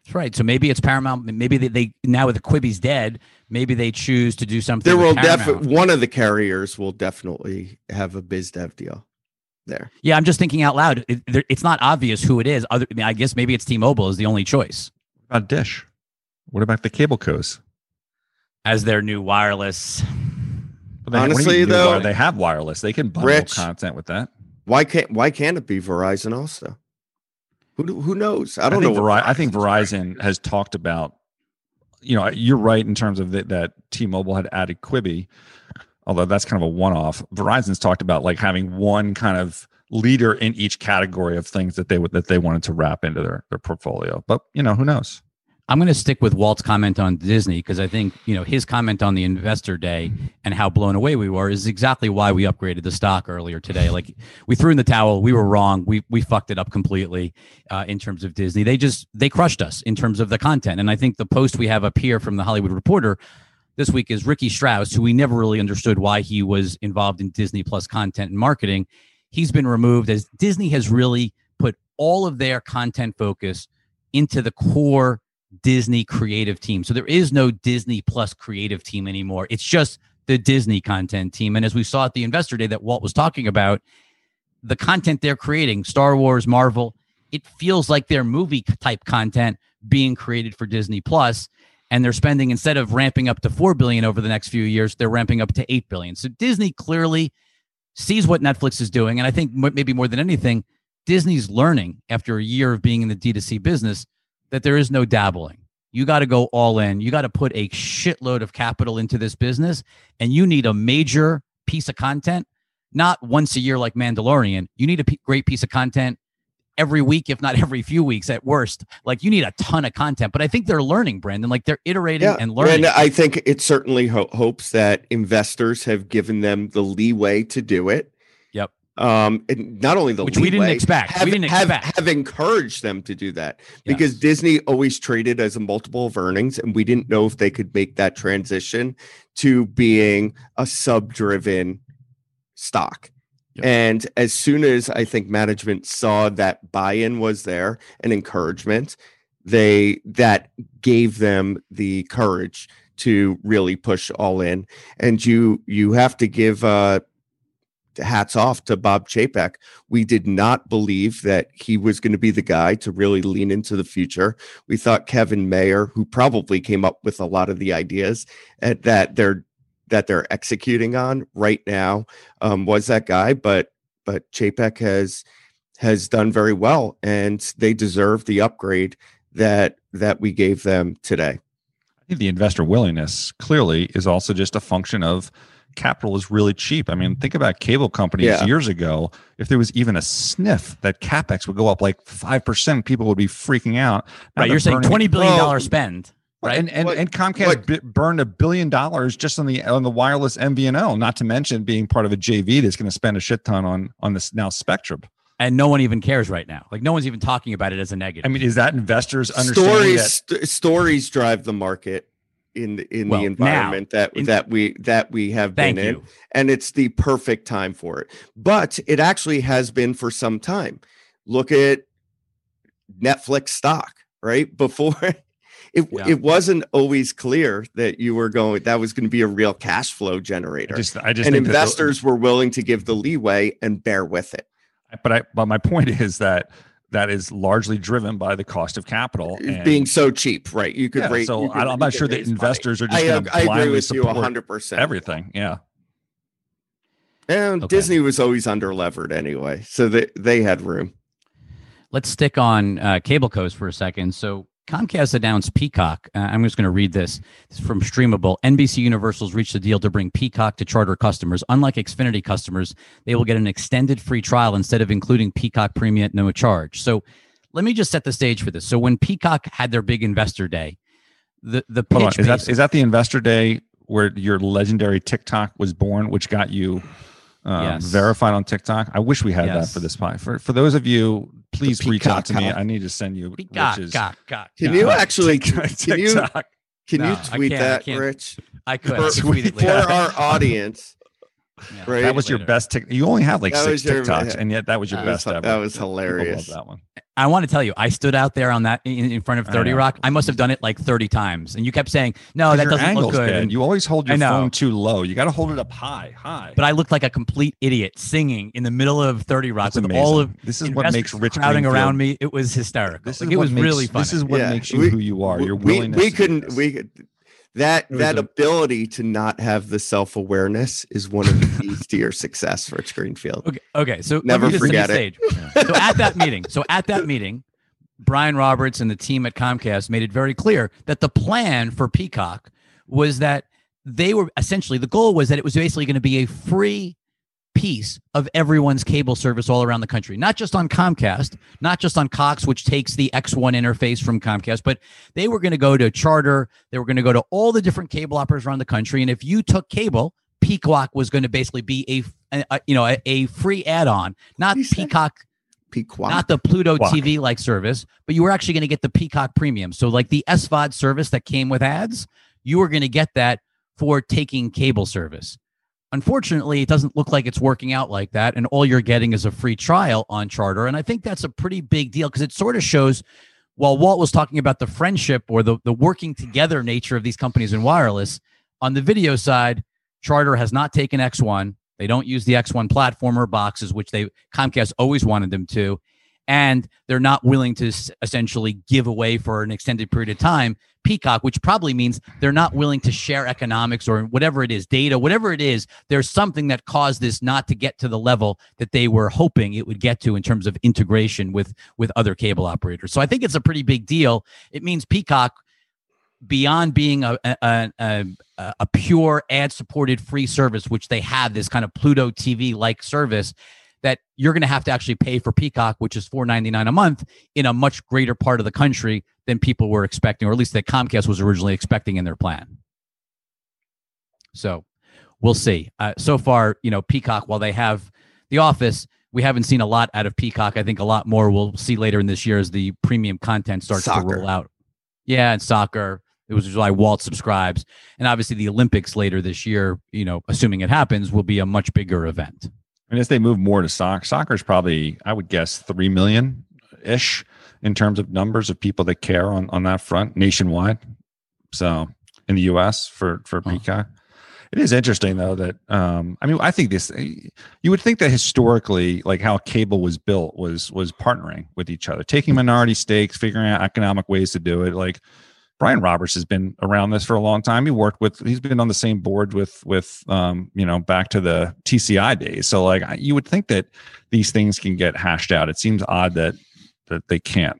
That's right. So maybe it's Paramount. Maybe they, they now with the Quibi's dead, maybe they choose to do something. There will definitely one of the carriers will definitely have a biz dev deal there. Yeah, I'm just thinking out loud. It, there- it's not obvious who it is. Other, I, mean, I guess maybe it's T-Mobile is the only choice What about Dish? What about the cable co's? as their new wireless. But they- what do you Honestly, new though- wire? they have wireless. They can bundle Rich. content with that. Why can't why can't it be Verizon also? Who who knows? I don't think know. Veri- I think. Verizon has talked about. You know, you're right in terms of that, that T-Mobile had added Quibi, although that's kind of a one-off. Verizon's talked about like having one kind of leader in each category of things that they would that they wanted to wrap into their their portfolio. But you know, who knows? I'm going to stick with Walt's comment on Disney because I think you know his comment on the investor day and how blown away we were is exactly why we upgraded the stock earlier today. Like we threw in the towel, we were wrong, we we fucked it up completely uh, in terms of Disney. They just they crushed us in terms of the content, and I think the post we have up here from the Hollywood Reporter this week is Ricky Strauss, who we never really understood why he was involved in Disney Plus content and marketing. He's been removed as Disney has really put all of their content focus into the core Disney creative team. So there is no Disney Plus creative team anymore. It's just the Disney content team. And as we saw at the investor day that Walt was talking about, the content they're creating, Star Wars, Marvel, it feels like their movie type content being created for Disney Plus and they're spending instead of ramping up to 4 billion over the next few years, they're ramping up to 8 billion. So Disney clearly sees what Netflix is doing and I think maybe more than anything, Disney's learning after a year of being in the D2C business that there is no dabbling. You got to go all in. You got to put a shitload of capital into this business, and you need a major piece of content, not once a year like Mandalorian. You need a p- great piece of content every week, if not every few weeks at worst. Like you need a ton of content. But I think they're learning, Brandon. Like they're iterating and learning. And I think it certainly ho- hopes that investors have given them the leeway to do it. Um, and not only the Which we didn't leeway, expect. We Have, didn't have, expect. have encouraged them to do that because Yes. Disney always traded as a multiple of earnings, and we didn't know if they could make that transition to being a sub-driven stock. Yep. And as soon as I think management saw that buy-in was there and encouragement, they that gave them the courage to really push all in. And you you have to give uh hats off to Bob Chapek. We did not believe that he was going to be the guy to really lean into the future. We thought Kevin Mayer, who probably came up with a lot of the ideas uh, that they're that they're executing on right now, um, was that guy. But but Chapek has has done very well, and they deserve the upgrade that that we gave them today. I think the investor willingness clearly is also just a function of capital is really cheap. I mean, think about cable companies Yeah. years ago. If there was even a sniff that capex would go up like five percent, people would be freaking out. Now right. You're saying twenty billion dollar oh, spend. Right. right? And and, What- and Comcast what- bi- burned a billion dollars just on the on the wireless MVNO, not to mention being part of a JV that's going to spend a shit ton on on this now Spectrum. And no one even cares right now. Like no one's even talking about it as a negative. I mean, is that investors understanding stories that? st- stories drive the market in the, in Well, the now, environment that in- that we that we have been in you. and it's the perfect time for it. But it actually has been for some time. Look at netflix stock right? Before it, Yeah. it wasn't always clear that you were going that was going to be a real cash flow I generator. just I just and investors were willing to give the leeway and bear with it. But I but my point is that that is largely driven by the cost of capital and- being so cheap right you could Yeah, rate so you could- I, am not sure that raise money. investors are just I, going to I agree blindly with you support 100% everything. Yeah. And Okay. Disney was always underlevered anyway, so they they had room. Let's stick on uh, cable codes for a second. So Comcast announced Peacock. Uh, I'm just going to read this. This from Streamable. NBC Universal's reached a deal to bring Peacock to charter customers. Unlike Xfinity customers, they will get an extended free trial instead of including Peacock Premium at no charge. So let me just set the stage for this. So when Peacock had their big investor day, the the Hold on. Is that is that the investor day where your legendary TikTok was born, which got you um, Yes. verified on TikTok? I wish we had that for this pie. For for those of you, please reach out to me. I need to send you Peacock, Rich's cock, cock, Can you actually TikTok. can you Can No, you tweet can't, I that. Rich? I could. For, tweet it for our audience. Yeah. right? That was your Later. best. Tic- you only have like That six was your- TikToks, and yet that was your That was- best ever. that was People love hilarious. that one. I want to tell you, I stood out there on that in, in front of 30 know. Rock. I must have done it like 30 times. And you kept saying, "No, that your doesn't look good. And- You always hold your phone too low. You got to hold it up high, high. but I looked like a complete idiot singing in the middle of 30 Rock That's with all of this is what makes investors Rich crowding Greenfield- around me. It was hysterical. This Like, is it what was makes- really funny. This is what Yeah, makes you we- who you are. Your we, willingness. we to do couldn't we could that mm-hmm. that a- ability to not have the self-awareness is one of the keys to your success rich greenfield Okay, okay. So Never forget it. so at that meeting, so at that meeting, Brian Roberts and the team at Comcast made it very clear that the plan for Peacock was that they were essentially the goal was that it was basically going to be a free piece of everyone's cable service all around the country, not just on Comcast, not just on Cox, which takes the X1 interface from Comcast, but they were going to go to Charter. They were going to go to all the different cable operators around the country. And if you took cable, Peacock was going to basically be a, a you know a, a free add-on, not said- Peacock not the Pluto. TV like service, but you were actually going to get the Peacock Premium. So, like the SVOD service that came with ads, you were going to get that for taking cable service. Unfortunately, it doesn't look like it's working out like that. And all you're getting is a free trial on Charter. And I think that's a pretty big deal because it sort of shows while Walt was talking about the friendship or the, the working together nature of these companies in wireless, on the video side, Charter has not taken X1. They don't use the X1 platform or boxes, which they Comcast always wanted them to, and they're not willing to essentially give away for an extended period of time Peacock, which probably means they're not willing to share economics or whatever it is, data, whatever it is. There's something that caused this not to get to the level that they were hoping it would get to in terms of integration with with other cable operators. So I think it's a pretty big deal. It means Peacock beyond being a a, a, a pure ad supported free service, which they have this kind of Pluto TV like service, that you're going to have to actually pay for Peacock, which is four ninety nine a month, in a much greater part of the country than people were expecting, or at least that Comcast was originally expecting in their plan. So we'll see. Uh, so far, you know, Peacock, while they have The Office, we haven't seen a lot out of Peacock. I think a lot more we'll see later in this year as the premium content starts Soccer. to roll out. Yeah, and soccer. It was why Walt subscribes. And obviously the Olympics later this year, you know, assuming it happens, will be a much bigger event. And as they move more to soccer, soccer is probably, I would guess, three million ish in terms of numbers of people that care on on that front nationwide. So in the U.S. for for Huh. Peacock, it is interesting though that um, I mean I think this you would think that historically like how cable was built was was partnering with each other, taking minority stakes, figuring out economic ways to do it, like. Brian Roberts has been around this for a long time. He worked with, he's been on the same board with, with, um, you know, back to the TCI days. So like, you would think that these things can get hashed out. It seems odd that that they can't.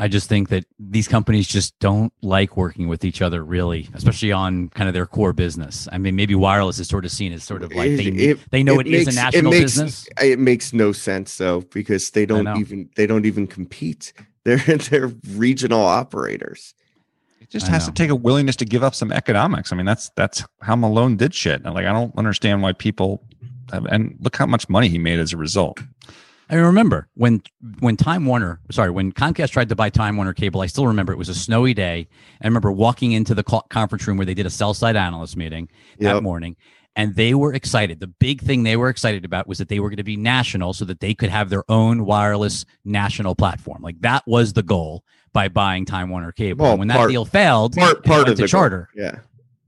I just think that these companies just don't like working with each other, really, especially on kind of their core business. I mean, maybe wireless is sort of seen as sort of like they, It- they know it is makes- a national makes, business. It makes no sense though because they don't even they don't even compete. They're they're regional operators. It just I has know. to take a willingness to give up some economics. I mean, that's that's how Malone did shit. And like, I don't understand why people. Have, and look how much money he made as a result. I remember when when Time Warner, sorry, when Comcast tried to buy Time Warner Cable. I still remember it was a snowy day. I remember walking into the conference room where they did a sell side analyst meeting that morning, and they were excited. The big thing they were excited about was that they were going to be national, so that they could have their own wireless national platform. Like that was the goal by buying Time Warner Cable. Well, and when that part- deal failed, Part part of the charter. goal. Yeah.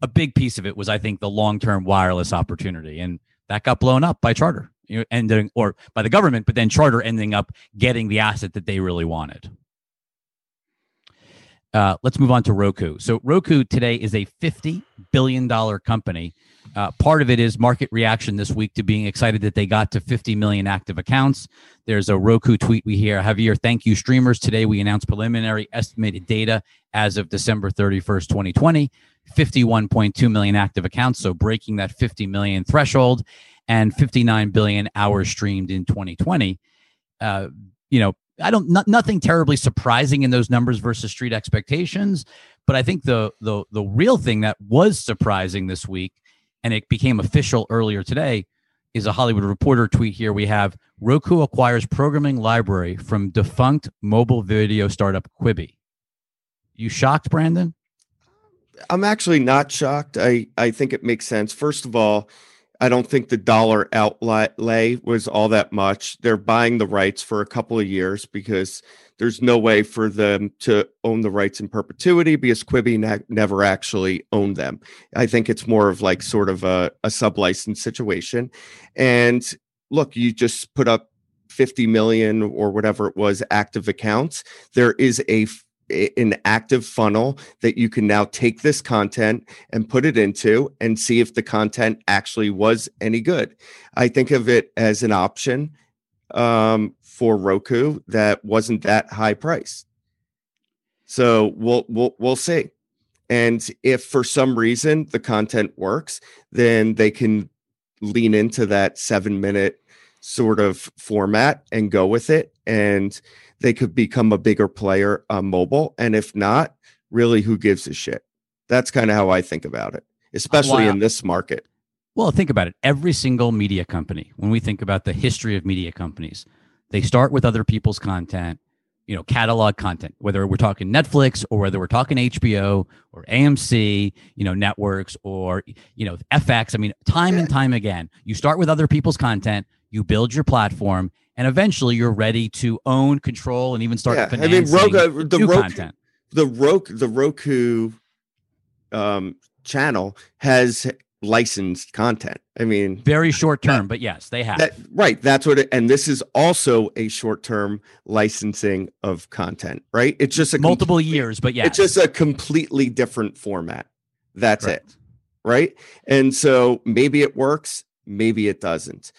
a big piece of it was, I think, the long term wireless opportunity, and that got blown up by Charter, you know, ending or by the government, but then Charter ending up getting the asset that they really wanted. Uh, let's move on to Roku. So Roku today is a fifty billion dollar company. Uh, part of it is market reaction this week to being excited that they got to 50 million active accounts. There's a Roku tweet we hear have here. Thank you, streamers. Today we announced preliminary estimated data as of December 31st, 2020. 51.2 million active accounts, so breaking that 50 million threshold, and 59 billion hours streamed in 2020. Uh, you know, I don't not, nothing terribly surprising in those numbers versus street expectations, but I think the the the real thing that was surprising this week, and it became official earlier today, is a Hollywood Reporter tweet. Here we have Roku acquires programming library from defunct mobile video startup Quibi. You shocked, Brandon? I'm actually not shocked. I, I think it makes sense. First of all, I don't think the dollar outlay was all that much. They're buying the rights for a couple of years because there's no way for them to own the rights in perpetuity because Quibi ne- never actually owned them. I think it's more of like sort of a, a sub license situation. And look, you just put up 50 million or whatever it was active accounts. There is a an active funnel that you can now take this content and put it into and see if the content actually was any good. I think of it as an option um, for Roku that wasn't that high price. So we'll we'll we'll see. And if for some reason the content works, then they can lean into that 7 minute sort of format and go with it and they could become a bigger player on mobile. And if not, really, who gives a shit? That's kind of how I think about it, especially wow. in this market. Well, think about it. Every single media company, when we think about the history of media companies, they start with other people's content, you know, catalog content, whether we're talking Netflix or whether we're talking HBO or AMC, you know, networks or, you know, FX. I mean, time and time again, you start with other people's content, you build your platform, and eventually you're ready to own, control, and even start yeah, I mean, Roku, the Roku, content. The Roku, the Roku um, channel has licensed content. I mean, very short term, but yes, they have. That, right. That's what it, and this is also a short term licensing of content, right? It's just a multiple years, but yeah, it's just a completely different format. That's right. it. Right. And so maybe it works, maybe it doesn't.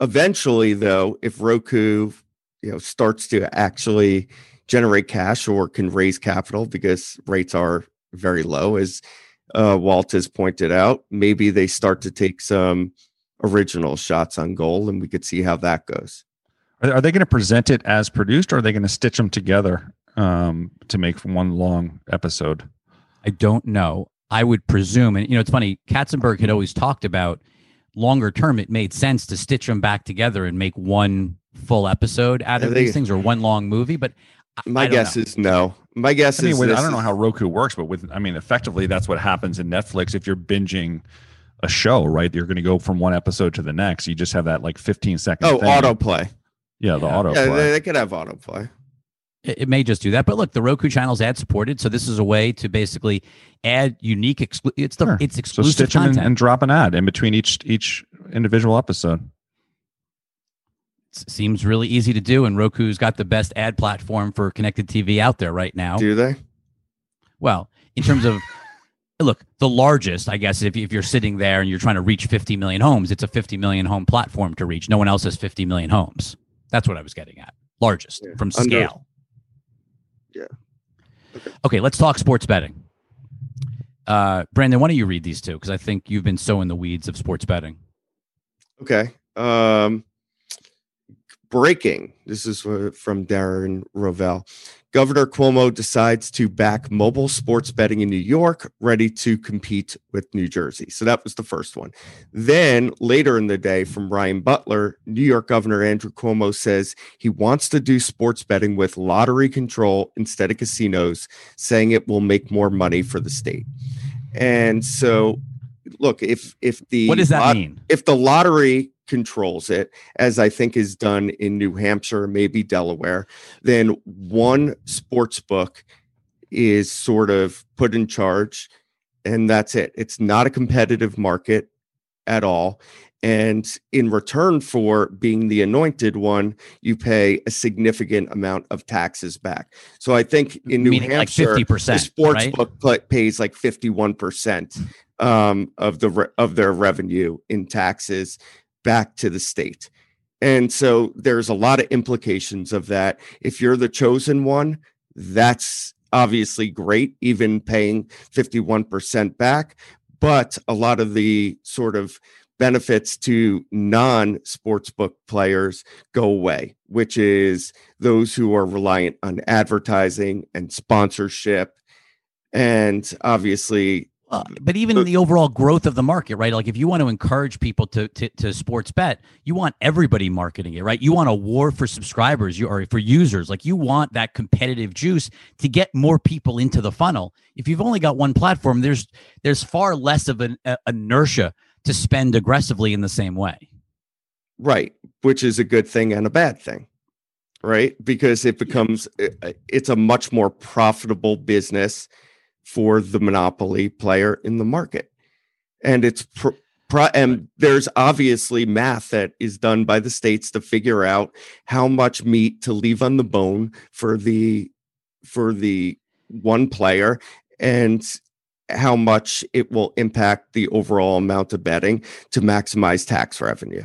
Eventually, though, if Roku, you know, starts to actually generate cash or can raise capital because rates are very low, as uh, Walt has pointed out, maybe they start to take some original shots on goal, and we could see how that goes. Are, are they going to present it as produced, or are they going to stitch them together um, to make one long episode? I don't know. I would presume, and you know, it's funny. Katzenberg had always talked about longer term, it made sense to stitch them back together and make one full episode out of these things or one long movie. But my guess know. is no. My guess I mean, is with, I don't know how Roku works, but with I mean, effectively, that's what happens in Netflix if you're binging a show, right? You're going to go from one episode to the next. You just have that like 15 second. Oh, autoplay. Yeah, the yeah. autoplay. Yeah, they, they could have autoplay. It, it may just do that, but look, the Roku channel is ad supported, so this is a way to basically add unique. Exclu- it's the sure. it's exclusive so stitch content and, and drop an ad in between each each individual episode. It seems really easy to do, and Roku's got the best ad platform for connected TV out there right now. Do they? Well, in terms of look, the largest, I guess, if, if you're sitting there and you're trying to reach 50 million homes, it's a 50 million home platform to reach. No one else has 50 million homes. That's what I was getting at. Largest yeah. from scale. Yeah. Okay. okay, let's talk sports betting. Uh, Brandon, why don't you read these two? Because I think you've been so in the weeds of sports betting. Okay. Um, breaking. This is from Darren Rovell. Governor Cuomo decides to back mobile sports betting in New York, ready to compete with New Jersey. So that was the first one. Then later in the day, from Ryan Butler, New York Governor Andrew Cuomo says he wants to do sports betting with lottery control instead of casinos, saying it will make more money for the state. And so look, if if the what does that lot, mean? If the lottery controls it, as I think is done in New Hampshire, maybe Delaware, then one sports book is sort of put in charge, and that's it. It's not a competitive market at all. And in return for being the anointed one, you pay a significant amount of taxes back. So I think in New Meaning Hampshire, like 50%, the sports right? book pays like 51% um, of the re- of their revenue in taxes back to the state. And so there's a lot of implications of that. If you're the chosen one, that's obviously great, even paying 51% back. But a lot of the sort of benefits to non sportsbook players go away, which is those who are reliant on advertising and sponsorship. And obviously, Uh, but even the overall growth of the market, right? Like if you want to encourage people to, to to sports bet, you want everybody marketing it, right? You want a war for subscribers, you or for users. Like you want that competitive juice to get more people into the funnel. If you've only got one platform, there's there's far less of an uh, inertia to spend aggressively in the same way. Right, which is a good thing and a bad thing. Right? Because it becomes it's a much more profitable business for the monopoly player in the market. And it's pr- Pro- and there's obviously math that is done by the states to figure out how much meat to leave on the bone for the for the one player and how much it will impact the overall amount of betting to maximize tax revenue.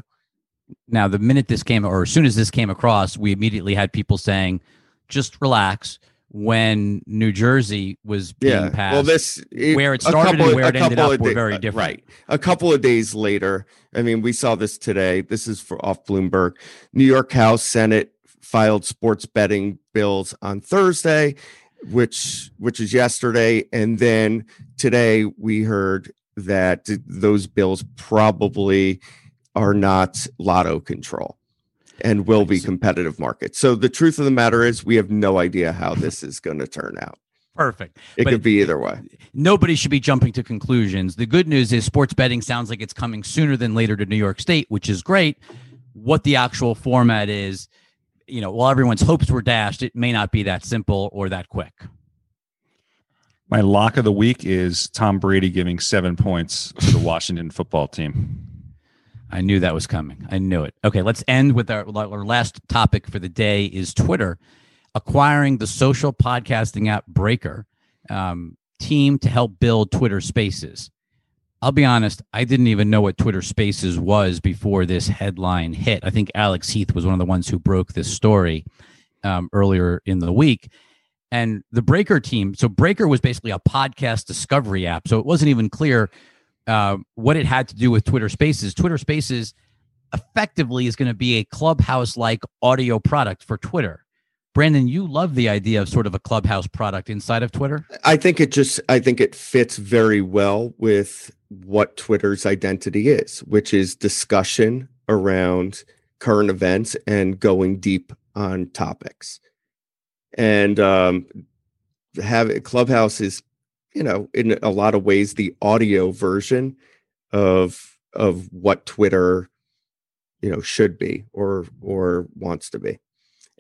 Now, the minute this came, or as soon as this came across, we immediately had people saying, "Just relax when New Jersey was being yeah. passed. Well, this it, where it started and where it ended up were very uh, different. Right. A couple of days later, I mean, we saw this today. This is for off Bloomberg. New York House Senate filed sports betting bills on Thursday, which which is yesterday, and then today we heard that those bills probably are not lotto control and will be competitive markets. So the truth of the matter is we have no idea how this is going to turn out. Perfect. It But could be either way. Nobody should be jumping to conclusions. The good news is sports betting sounds like it's coming sooner than later to New York State, which is great. What the actual format is, you know, while everyone's hopes were dashed, it may not be that simple or that quick. My lock of the week is Tom Brady giving seven points to the Washington football team. I knew that was coming. I knew it. Okay, let's end with our, our last topic for the day is Twitter acquiring the social podcasting app Breaker um, team to help build Twitter Spaces. I'll be honest, I didn't even know what Twitter Spaces was before this headline hit. I think Alex Heath was one of the ones who broke this story um, earlier in the week. And the Breaker team, so Breaker was basically a podcast discovery app. So it wasn't even clear uh, what it had to do with Twitter Spaces. Twitter Spaces effectively is going to be a clubhouse like audio product for Twitter. Brandon, you love the idea of sort of a clubhouse product inside of Twitter. I think it just I think it fits very well with what Twitter's identity is, which is discussion around current events and going deep on topics. And um have Clubhouse is, you know, in a lot of ways the audio version of of what Twitter, you know, should be or or wants to be.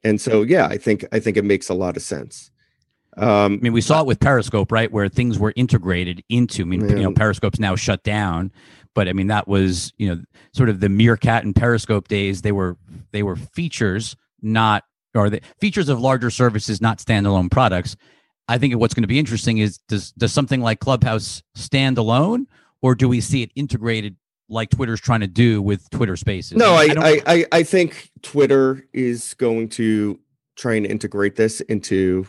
And so yeah, I think I think it makes a lot of sense. Um, I mean, we saw it with Periscope, right, where things were integrated into. I mean, you know, Periscope's now shut down, but I mean, that was you know sort of the Meerkat and Periscope days. They were they were features, not or the features of larger services, not standalone products. I think what's going to be interesting is does does something like Clubhouse stand alone, or do we see it integrated like Twitter's trying to do with Twitter Spaces? No, I, I, I, I think Twitter is going to try and integrate this into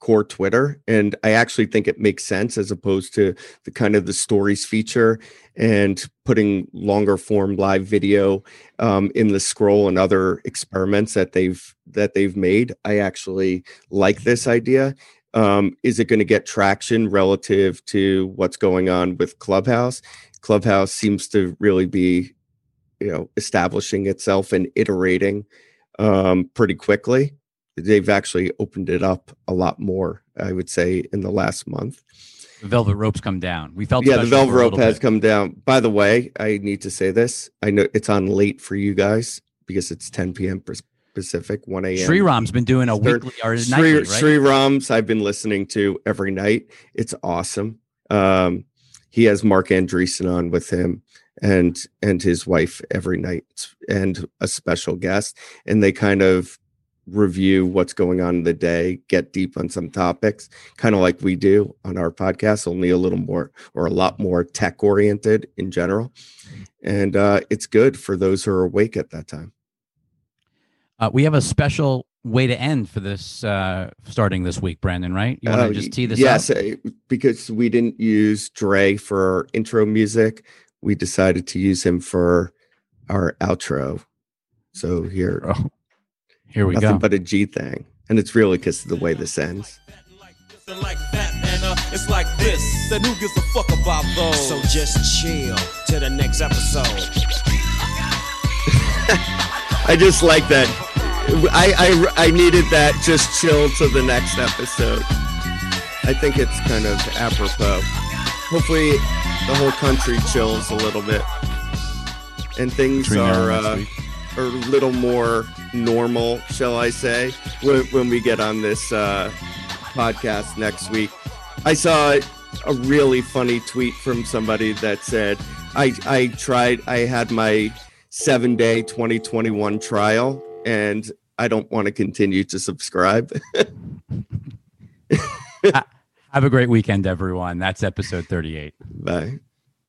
core Twitter. And I actually think it makes sense as opposed to the kind of the stories feature and putting longer form live video um, in the scroll and other experiments that they've that they've made. I actually like this idea. Um, is it going to get traction relative to what's going on with Clubhouse? Clubhouse seems to really be you know establishing itself and iterating um, pretty quickly they've actually opened it up a lot more i would say in the last month the velvet ropes come down. We felt yeah the velvet rope has bit. come down by the way i need to say this i know it's on late for you guys because it's 10 p.m pacific 1 a.m Sriram's been doing a weekly or Sri, nightly, right? Sriram's I've been listening to every night. It's awesome. Um, he has Marc Andreessen on with him and and his wife every night and a special guest and they kind of review what's going on in the day get deep on some topics kind of like we do on our podcast only a little more or a lot more tech oriented in general and uh it's good for those who are awake at that time Uh, we have a special way to end for this uh, starting this week, Brandon. Right? You want to just tee this yes, up? uh, because we didn't use Dre for our intro music, we decided to use him for our outro. So here, Oh, Here we go. nothing go. but a G thing, and it's really because of the way this ends. like this and like that, and uh, it's It's like this, then who gives a fuck about those? So just chill to the next episode. I just like that. I, I I needed that. Just chill to the next episode. I think it's kind of apropos. Hopefully, the whole country chills a little bit, and things are uh, are a little more normal, shall I say, when, when we get on this uh, podcast next week. I saw a really funny tweet from somebody that said, I, I tried, I had my seven day 2021 trial and I don't want to continue to subscribe. Have a great weekend, everyone. That's episode 38. Bye.